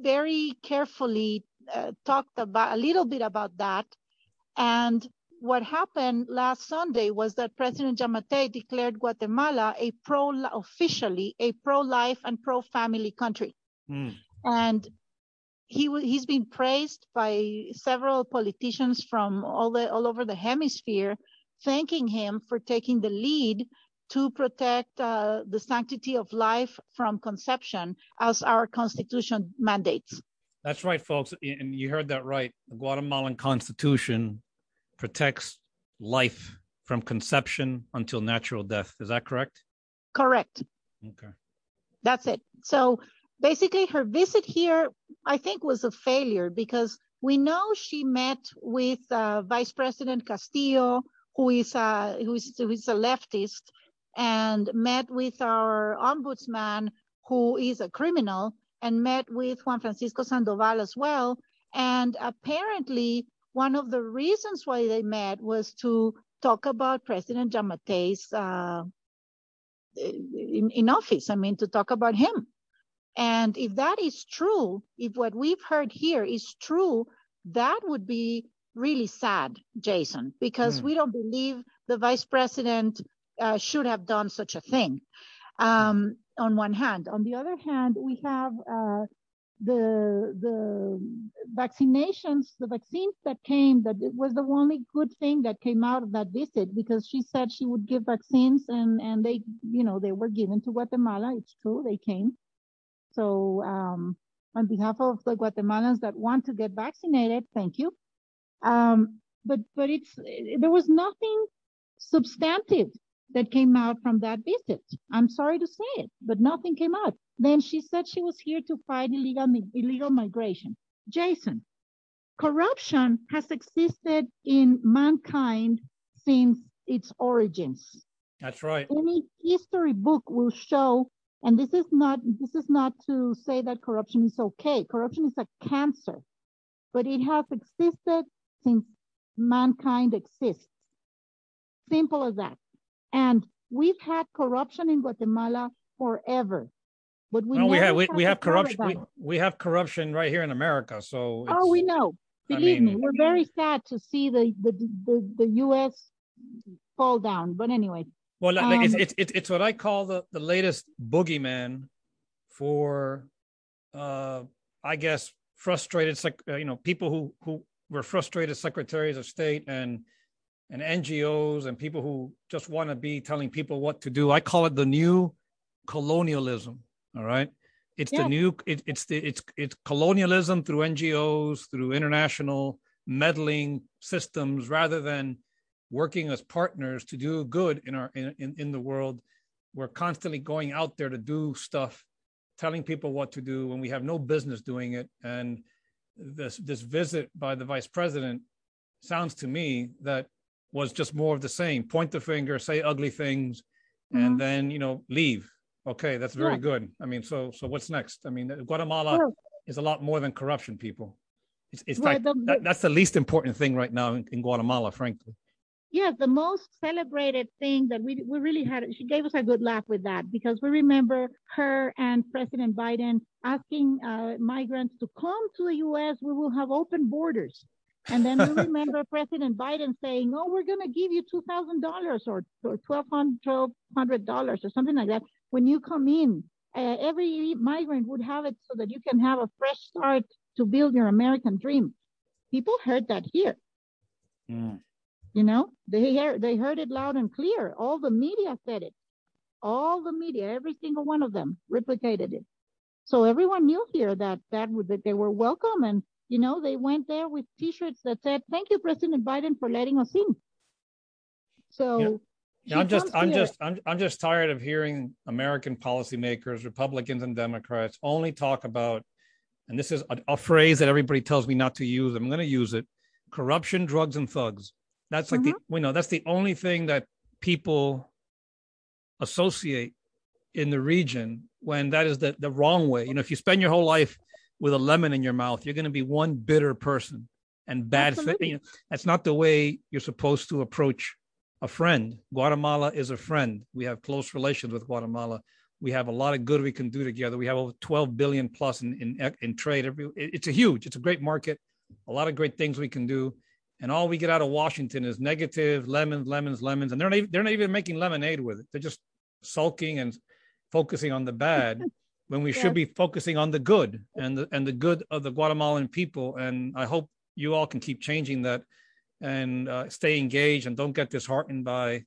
very carefully uh, talked about a little bit about that. And what happened last Sunday was that President Giammattei declared Guatemala a pro officially a pro-life and pro-family country. Mm. And he he's been praised by several politicians from all the all over the hemisphere, thanking him for taking the lead to protect uh, the sanctity of life from conception, as our constitution mandates. That's right, folks, and you heard that right. The Guatemalan Constitution protects life from conception until natural death. Is that correct? Correct. Okay. That's it. So basically her visit here, I think, was a failure because we know she met with uh, Vice President Castillo, who is a who is who is a leftist, and met with our ombudsman, who is a criminal, and met with Juan Francisco Sandoval as well. And apparently, one of the reasons why they met was to talk about President Giammattei's uh, in, in office. I mean, to talk about him and if that is true, if what we've heard here is true, that would be really sad, Jason, because mm. we don't believe the vice president uh, should have done such a thing. Um, on one hand, on the other hand, we have uh, the the vaccinations, the vaccines that came. That it was the only good thing that came out of that visit because she said she would give vaccines, and and they, you know, they were given to Guatemala. It's true, they came. So um, on behalf of the Guatemalans that want to get vaccinated, thank you. Um, but but it's there was nothing substantive that came out from that visit. I'm sorry to say it, but nothing came out. Then she said she was here to fight illegal illegal migration. Jason, corruption has existed in mankind since its origins. That's right. Any history book will show and this is not this is not to say that corruption is okay. Corruption is a cancer, but it has existed since mankind exists. Simple as that. And we've had corruption in Guatemala forever. But we, no, we have we, we have corruption we, we have corruption right here in America. So oh, we know. Believe I mean, me, we're very sad to see the the the, the U.S. fall down. But anyway, well, um, it's, it's, it's it's what I call the the latest boogeyman for, uh, I guess, frustrated, uh, you know, people who who were frustrated secretaries of state and and NGOs and people who just want to be telling people what to do. I call it the new colonialism. All right, it's yeah. the new it, it's the it's it's colonialism through NGOs through international meddling systems rather than working as partners to do good in our in, in, in the world. We're constantly going out there to do stuff telling people what to do when we have no business doing it. And this this visit by the vice president sounds to me that was just more of the same. Point the finger say ugly things mm-hmm. and then you know leave. Okay that's very yeah. good. I mean so so what's next? I mean guatemala is a lot more than corruption people. It's, it's well, the, that, that's the least important thing right now in, in guatemala frankly yeah, the most celebrated thing that we we really had, she gave us a good laugh with that because we remember her and President Biden asking uh, migrants to come to the U.S. We will have open borders. And then we remember President Biden saying, "Oh, we're going to give you two thousand dollars or or twelve hundred dollars or something like that when you come in. Uh, every migrant would have it so that you can have a fresh start to build your American dream." People heard that here. Mm. You know, they hear, they heard it loud and clear. All the media said it. All the media, every single one of them replicated it. So everyone knew here that that, would, that they were welcome, and you know they went there with T-shirts that said, "Thank you, President Biden, for letting us in." So. Yeah. Yeah, I'm just, I'm here. just, I'm, I'm just tired of hearing American policymakers, Republicans and Democrats, only talk about, and this is a, a phrase that everybody tells me not to use. I'm going to use it: corruption, drugs, and thugs. That's like mm-hmm. the we know that's the only thing that people associate in the region when that is the, the wrong way. You know, if you spend your whole life with a lemon in your mouth, you're going to be one bitter person and bad. Fit, you know, that's not the way you're supposed to approach a friend. Guatemala is a friend. We have close relations with Guatemala. We have a lot of good we can do together. We have over 12 billion plus in in, in trade. It's a huge, it's a great market. A lot of great things we can do. And all we get out of Washington is negative lemons, lemons, lemons, and they're not even, they're not even making lemonade with it. They're just sulking and focusing on the bad when we yes. should be focusing on the good and the and the good of the Guatemalan people. And I hope you all can keep changing that and uh, stay engaged and don't get disheartened by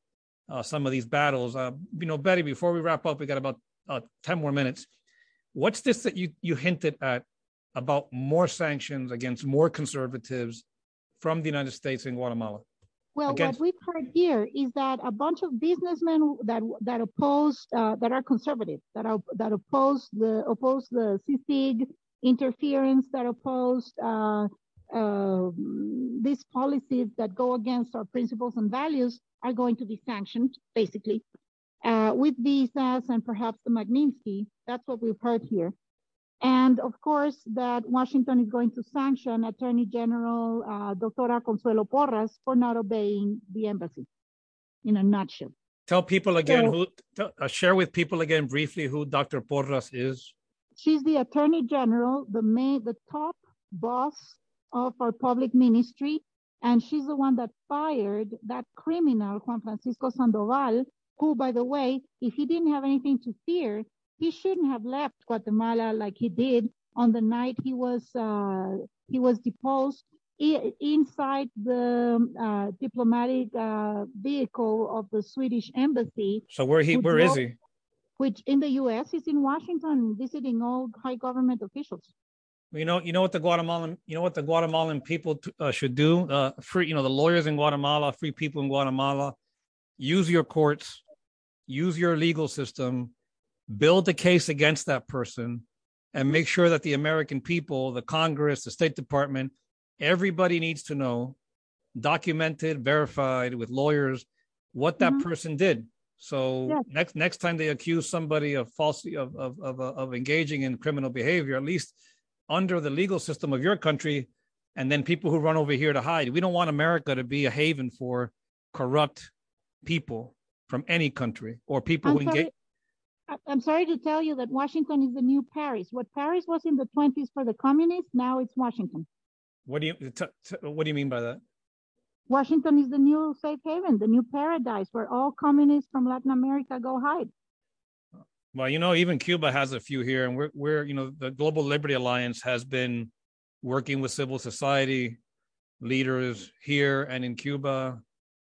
uh, some of these battles. Uh, you know, Betty, before we wrap up, we got about uh, 10 more minutes. What's this that you, you hinted at about more sanctions against more conservatives from the United States in Guatemala? Well, against- what we've heard here is that a bunch of businessmen that that oppose uh, that are conservative, that are that oppose the oppose the CICIG interference, that oppose uh, uh, these policies that go against our principles and values are going to be sanctioned, basically, uh, with visas and perhaps the Magnitsky. That's what we've heard here. And of course, that Washington is going to sanction Attorney General uh, Doctora Consuelo Porras for not obeying the embassy, in a nutshell. Tell people again so, who, uh, share with people again briefly who Dr. Porras is. She's the Attorney General, the main, the top boss of our public ministry. And she's the one that fired that criminal, Juan Francisco Sandoval, who, by the way, if he didn't have anything to fear, he shouldn't have left Guatemala like he did on the night he was uh, he was deposed inside the uh, diplomatic uh, vehicle of the Swedish embassy. So where he where is he? Which in the U.S. he's in Washington visiting all high government officials. You know, you know what the Guatemalan, you know what the Guatemalan people t- uh, should do. Uh, free, you know, the lawyers in Guatemala, free people in Guatemala, use your courts, use your legal system, build a case against that person, and make sure that the American people, the Congress, the State Department, everybody needs to know, documented, verified with lawyers, what that mm-hmm. person did. So yeah. next next time they accuse somebody of falsely of of of, of engaging in criminal behavior, at least under the legal system of your country and then people who run over here to hide. We don't want America to be a haven for corrupt people from any country or people I'm who engage. I'm sorry to tell you that Washington is the new Paris. What Paris was in the 20s for the communists, now it's Washington. What do you t- t- what do you mean by that? Washington is the new safe haven, the new paradise where all communists from Latin America go hide. Well, you know, even Cuba has a few here, and we're we're you know the Global Liberty Alliance has been working with civil society leaders here and in Cuba,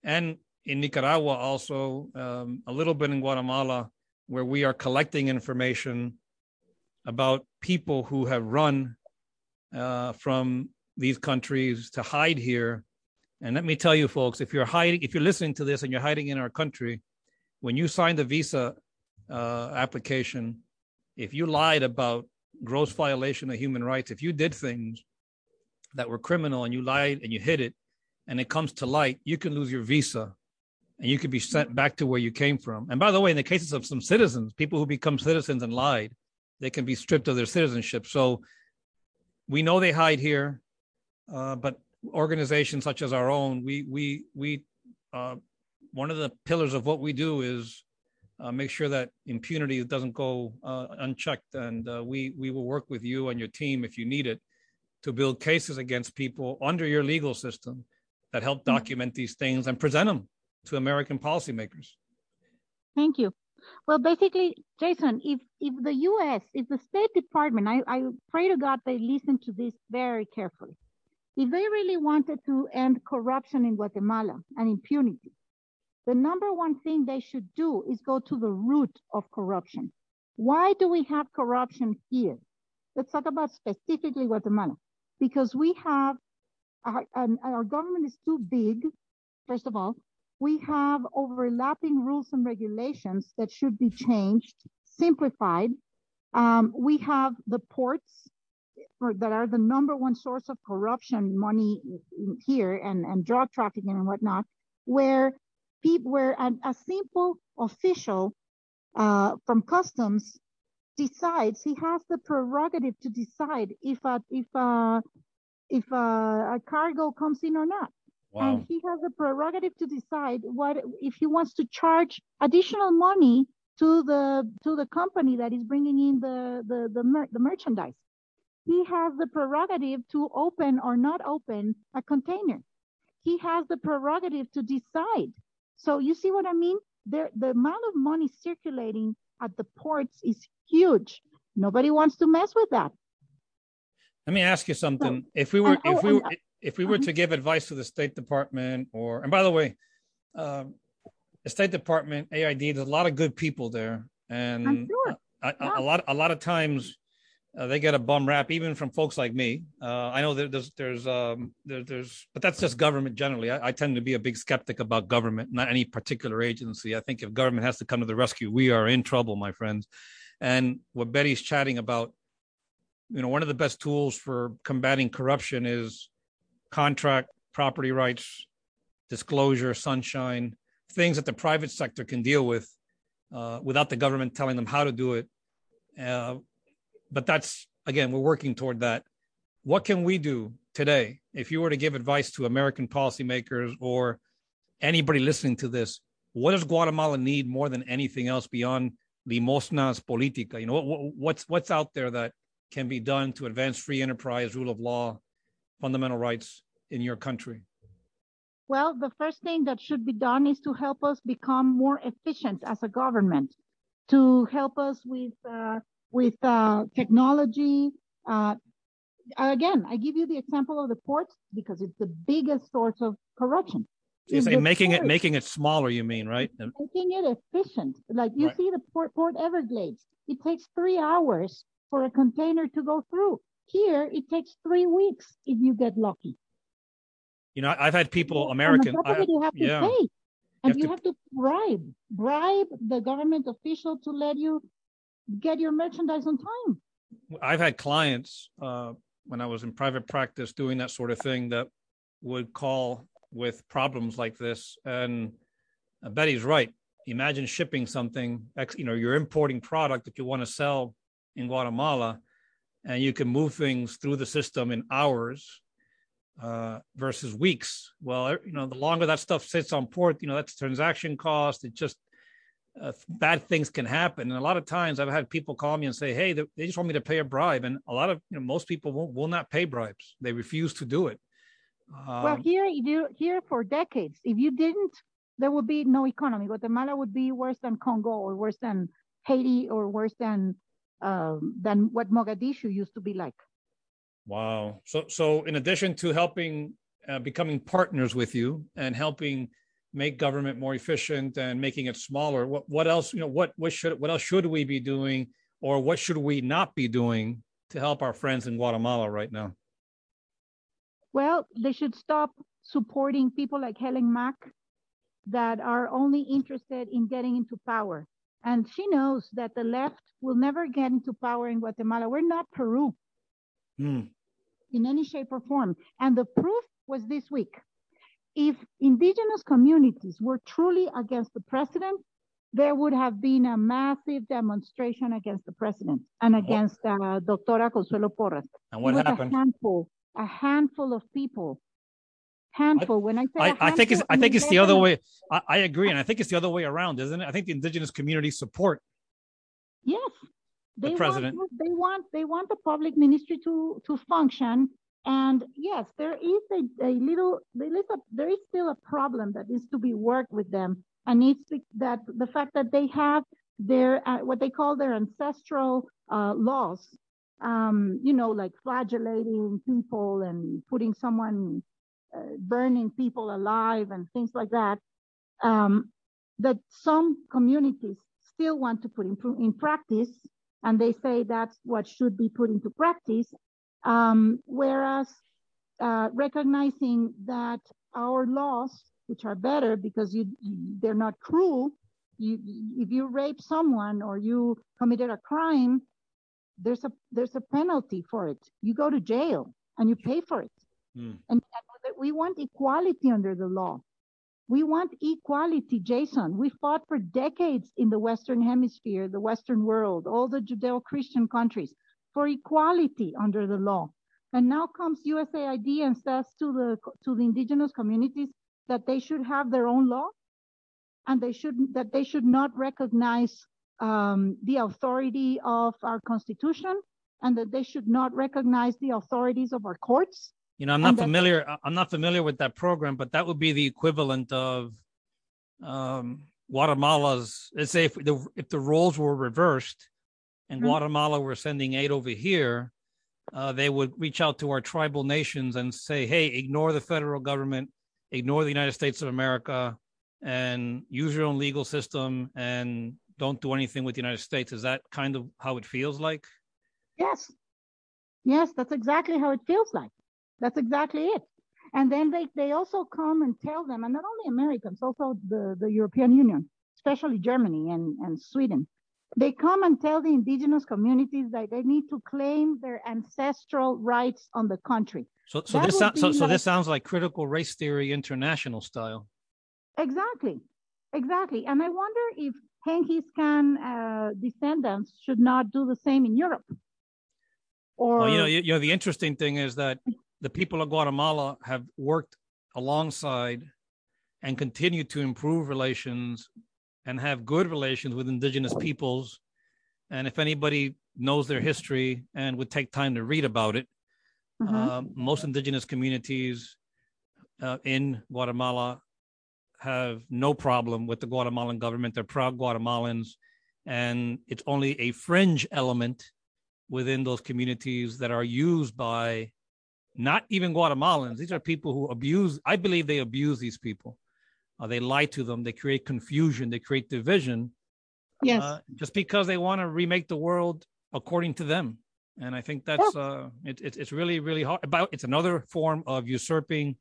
and in Nicaragua also, um, a little bit in Guatemala, where we are collecting information about people who have run uh, from these countries to hide here. And let me tell you, folks, if you're hiding, if you're listening to this and you're hiding in our country, when you sign the visa uh, application, if you lied about gross violation of human rights, if you did things that were criminal and you lied and you hid it, and it comes to light, you can lose your visa and you could be sent back to where you came from. And by the way, in the cases of some citizens, people who become citizens and lied, they can be stripped of their citizenship. So we know they hide here, uh, but organizations such as our own, we we we uh, one of the pillars of what we do is uh, make sure that impunity doesn't go uh, unchecked. And uh, we we will work with you and your team if you need it to build cases against people under your legal system that help mm-hmm. document these things and present them to American policymakers. Thank you. Well, basically, Jason, if if the U.S., if the State Department, I, I pray to God they listen to this very carefully. If they really wanted to end corruption in Guatemala and impunity, the number one thing they should do is go to the root of corruption. Why do we have corruption here? Let's talk about specifically Guatemala, because we have our, our government is too big. First of all, we have overlapping rules and regulations that should be changed, simplified. Um, we have the ports that are the number one source of corruption money here and, and drug trafficking and whatnot, where people where a, a simple official uh, from customs decides he has the prerogative to decide if a if a if a, a cargo comes in or not. Wow. And he has the prerogative to decide what if he wants to charge additional money to the to the company that is bringing in the the the, mer- the merchandise. He has the prerogative to open or not open a container. He has the prerogative to decide. So you see what I mean? There, the amount of money circulating at the ports is huge. Nobody wants to mess with that. Let me ask you something. So, if we were, and, oh, if oh, we were, and, if we were to give advice to the State Department, or and by the way, um, the State Department, AID, there's a lot of good people there, and sure. a, yeah. a, lot, a lot of times uh, they get a bum rap, even from folks like me. Uh, I know there's, there's, um, there, there's, but that's just government generally. I, I, tend to be a big skeptic about government, not any particular agency. I think if government has to come to the rescue, we are in trouble, my friends. And what Betty's chatting about, you know, one of the best tools for combating corruption is contract, property rights, disclosure, sunshine, things that the private sector can deal with uh, without the government telling them how to do it. Uh, but that's again, we're working toward that. What can we do today? If you were to give advice to American policymakers or anybody listening to this, what does Guatemala need more than anything else beyond limosnas política? You know, what, what's what's out there that can be done to advance free enterprise, rule of law, fundamental rights in your country? Well, the first thing that should be done is to help us become more efficient as a government, to help us with uh, with uh, technology. Uh, again, I give you the example of the ports because it's the biggest source of corruption. You say making it making it smaller, you mean, right? Making it efficient. Like you right. see the port, port Everglades, it takes three hours for a container to go through. Here, it takes three weeks if you get lucky. You know, I've had people, American. I, you have to yeah. pay. And you, have, you to, have, to, bribe, bribe the government official to let you get your merchandise on time. I've had clients uh, when I was in private practice doing that sort of thing that would call with problems like this. And Betty's right. Imagine shipping something, you know, you're importing product that you want to sell in Guatemala, and you can move things through the system in hours uh, versus weeks. Well, er, you know, the longer that stuff sits on port, you know, that's transaction cost. It just uh, bad things can happen. And a lot of times, I've had people call me and say, "Hey, they, they just want me to pay a bribe," and a lot of you know, most people will, will not pay bribes. They refuse to do it. Um, well, here you here for decades. If you didn't, there would be no economy. Guatemala would be worse than Congo, or worse than Haiti, or worse than um, than what Mogadishu used to be like. Wow. So, so in addition to helping, uh, becoming partners with you and helping make government more efficient and making it smaller, what, what else, you know, what, what should, what else should we be doing or what should we not be doing to help our friends in Guatemala right now? Well, they should stop supporting people like Helen Mack that are only interested in getting into power. And she knows that the left will never get into power in Guatemala. We're not Peru. Mm in any shape or form. And the proof was this week. If indigenous communities were truly against the president, there would have been a massive demonstration against the president and against uh, Doctora Consuelo Porras. And what happened? A handful, a handful of people. Handful. I, when I say I, I think it's I think it's the other way. I, I agree, and I think it's the other way around, isn't it? I think the indigenous community support. They the president. Want, they want they want the public ministry to to function. And yes, there is a, a little there is a there is still a problem that needs to be worked with them, and it's that the fact that they have their uh, what they call their ancestral uh, laws, um, you know, like flagellating people and putting someone, uh, burning people alive and things like that. Um, that some communities still want to put in, in practice and they say that's what should be put into practice. Um, whereas uh, recognizing that our laws, which are better because you, they're not cruel, you, if you rape someone or you committed a crime, there's a there's a penalty for it. You go to jail and you pay for it. Mm. And, and we want equality under the law. We want equality, Jason. We fought for decades in the Western Hemisphere, the Western world, all the Judeo Christian countries for equality under the law. And now comes USAID and says to the, to the indigenous communities that they should have their own law and they should, that they should not recognize um, the authority of our constitution and that they should not recognize the authorities of our courts you know, I'm not familiar. I'm not familiar with that program, but that would be the equivalent of um, Guatemala's. Let's say if the if the roles were reversed, and mm-hmm. Guatemala were sending aid over here, uh, they would reach out to our tribal nations and say, "Hey, ignore the federal government, ignore the United States of America, and use your own legal system, and don't do anything with the United States." Is that kind of how it feels like? Yes, yes, that's exactly how it feels like. That's exactly it. And then they, they also come and tell them, and not only Americans, also the, the European Union, especially Germany and, and Sweden, they come and tell the indigenous communities that they need to claim their ancestral rights on the country. So, so this so, so like, this sounds like critical race theory international style. Exactly, exactly. And I wonder if Genghis Khan uh, descendants should not do the same in Europe. Or well, you know, you, you know, the interesting thing is that the people of Guatemala have worked alongside and continue to improve relations and have good relations with indigenous peoples. And if anybody knows their history and would take time to read about it, mm-hmm. uh, most indigenous communities uh, in Guatemala have no problem with the Guatemalan government. They're proud Guatemalans. And it's only a fringe element within those communities that are used by not even Guatemalans. These are people who abuse, I believe they abuse these people. Uh, they lie to them, they create confusion, they create division. Yes. Uh, just because they want to remake the world according to them. And I think that's yeah. uh, it, it, it's really, really hard. About it's another form of usurping,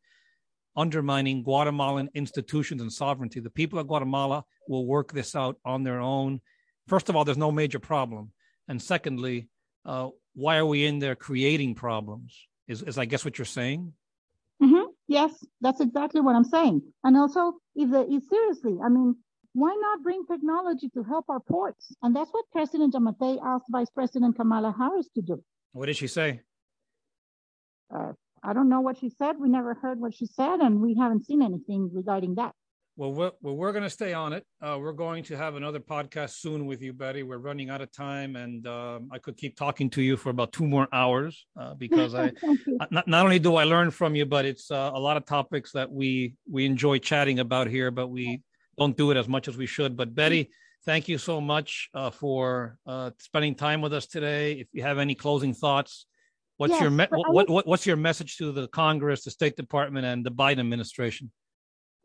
undermining Guatemalan institutions and sovereignty. The people of Guatemala will work this out on their own. First of all, there's no major problem, and secondly, uh, why are we in there creating problems? Is is I guess what you're saying? Mm-hmm. Yes, that's exactly what I'm saying. And also, if the if seriously, I mean, why not bring technology to help our ports? And that's what President Giammattei asked Vice President Kamala Harris to do. What did she say? Uh, I don't know what she said. We never heard what she said, and we haven't seen anything regarding that. Well, we're, well, we're going to stay on it. Uh, we're going to have another podcast soon with you, Betty. We're running out of time, and um, I could keep talking to you for about two more hours uh, because I not, not only do I learn from you, but it's uh, a lot of topics that we we enjoy chatting about here, but we don't do it as much as we should. But Betty, thank you so much uh, for uh, spending time with us today. If you have any closing thoughts, what's yes, your me- what, what what's your message to the Congress, the State Department, and the Biden administration?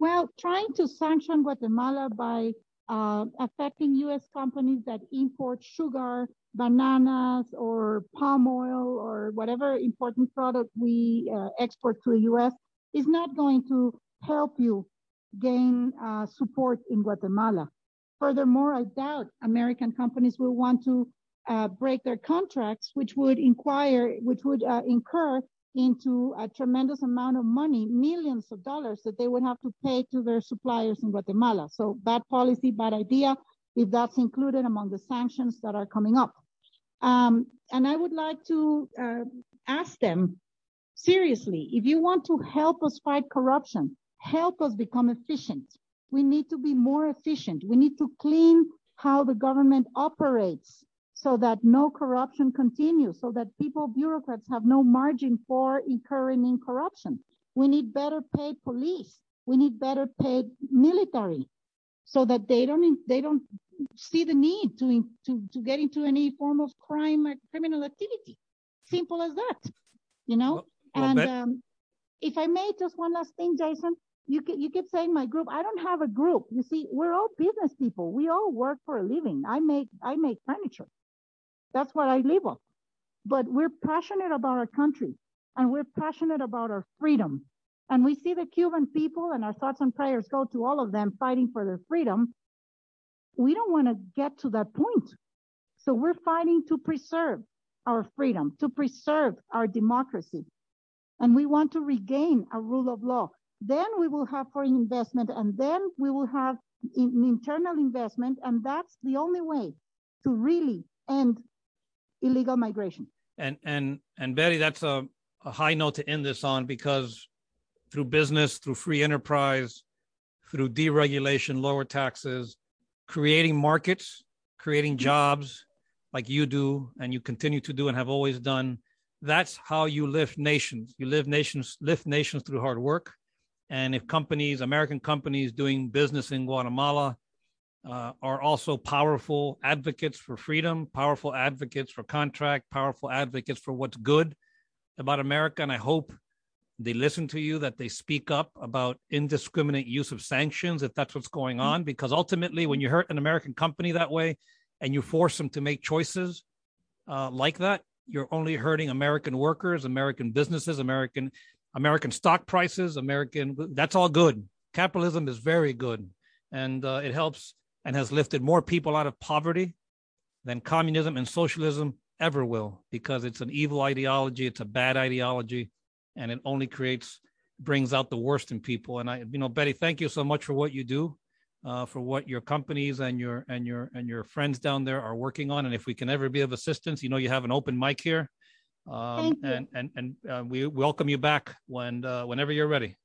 Well, trying to sanction Guatemala by uh, affecting U.S. companies that import sugar, bananas, or palm oil, or whatever important product we uh, export to the U.S. is not going to help you gain uh, support in Guatemala. Furthermore, I doubt American companies will want to uh, break their contracts, which would inquire, which would uh, incur into a tremendous amount of money, millions of dollars that they would have to pay to their suppliers in Guatemala. So bad policy, bad idea, if that's included among the sanctions that are coming up. Um, and I would like to uh, ask them seriously, if you want to help us fight corruption, help us become efficient. We need to be more efficient. We need to clean how the government operates so that no corruption continues, so that people, bureaucrats have no margin for incurring in corruption. We need better paid police. We need better paid military so that they don't, they don't see the need to, to, to get into any form of crime or criminal activity. Simple as that, you know? Well, and um, if I may, just one last thing, Jason, you you keep saying my group. I don't have a group. You see, we're all business people. We all work for a living. I make I make furniture. That's what I live on. But we're passionate about our country and we're passionate about our freedom. And we see the Cuban people and our thoughts and prayers go to all of them fighting for their freedom. We don't want to get to that point. So we're fighting to preserve our freedom, to preserve our democracy. And we want to regain a rule of law. then we will have foreign investment, and then we will have in, internal investment, and that's the only way to really end illegal migration. And and and Betty, that's a, a high note to end this on because through business, through free enterprise, through deregulation, lower taxes, creating markets, creating mm-hmm. jobs like you do and you continue to do and have always done. That's how you lift nations. You live nations, lift nations through hard work. And if companies, American companies doing business in Guatemala, uh, are also powerful advocates for freedom, powerful advocates for contract, powerful advocates for what's good about America. And I hope they listen to you, that they speak up about indiscriminate use of sanctions if that's what's going mm-hmm. on. Because ultimately, when you hurt an American company that way and you force them to make choices uh, like that, you're only hurting American workers, American businesses, American American stock prices, American. That's all good. Capitalism is very good, and uh, it helps and has lifted more people out of poverty than communism and socialism ever will, because it's an evil ideology. It's a bad ideology and it only creates brings out the worst in people. And I, you know, Betty, thank you so much for what you do, uh, for what your companies and your and your and your friends down there are working on. And if we can ever be of assistance, you know, you have an open mic here, um, and and and uh, we welcome you back when uh, whenever you're ready.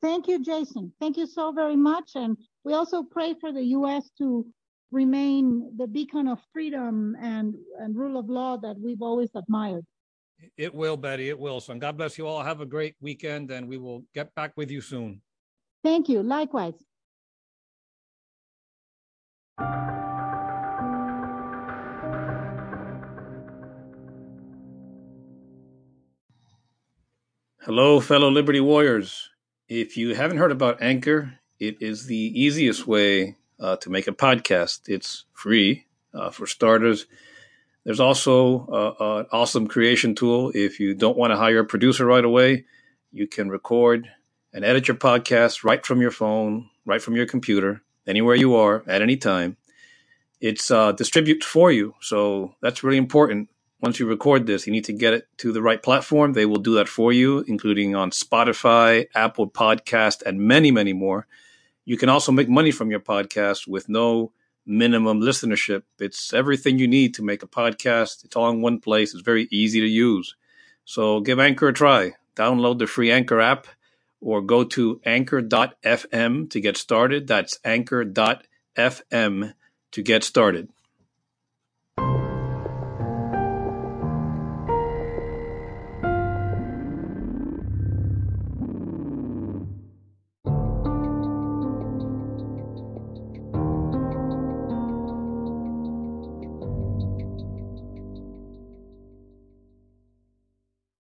Thank you, Jason. Thank you so very much. And we also pray for the U.S. to remain the beacon of freedom and, and rule of law that we've always admired. It will, Betty. It will. So, God bless you all. Have a great weekend, and we will get back with you soon. Thank you. Likewise. Hello, fellow Liberty Warriors. If you haven't heard about Anchor, it is the easiest way uh, to make a podcast. It's free uh, for starters. There's also uh, an awesome creation tool. If you don't want to hire a producer right away, you can record and edit your podcast right from your phone, right from your computer, anywhere you are at any time. It's uh, distributes for you. So that's really important. Once you record this, you need to get it to the right platform. They will do that for you, including on Spotify, Apple Podcast, and many, many more. You can also make money from your podcast with no minimum listenership. It's everything you need to make a podcast. It's all in one place. It's very easy to use. So give Anchor a try. Download the free Anchor app or go to anchor.fm to get started. That's anchor.fm to get started.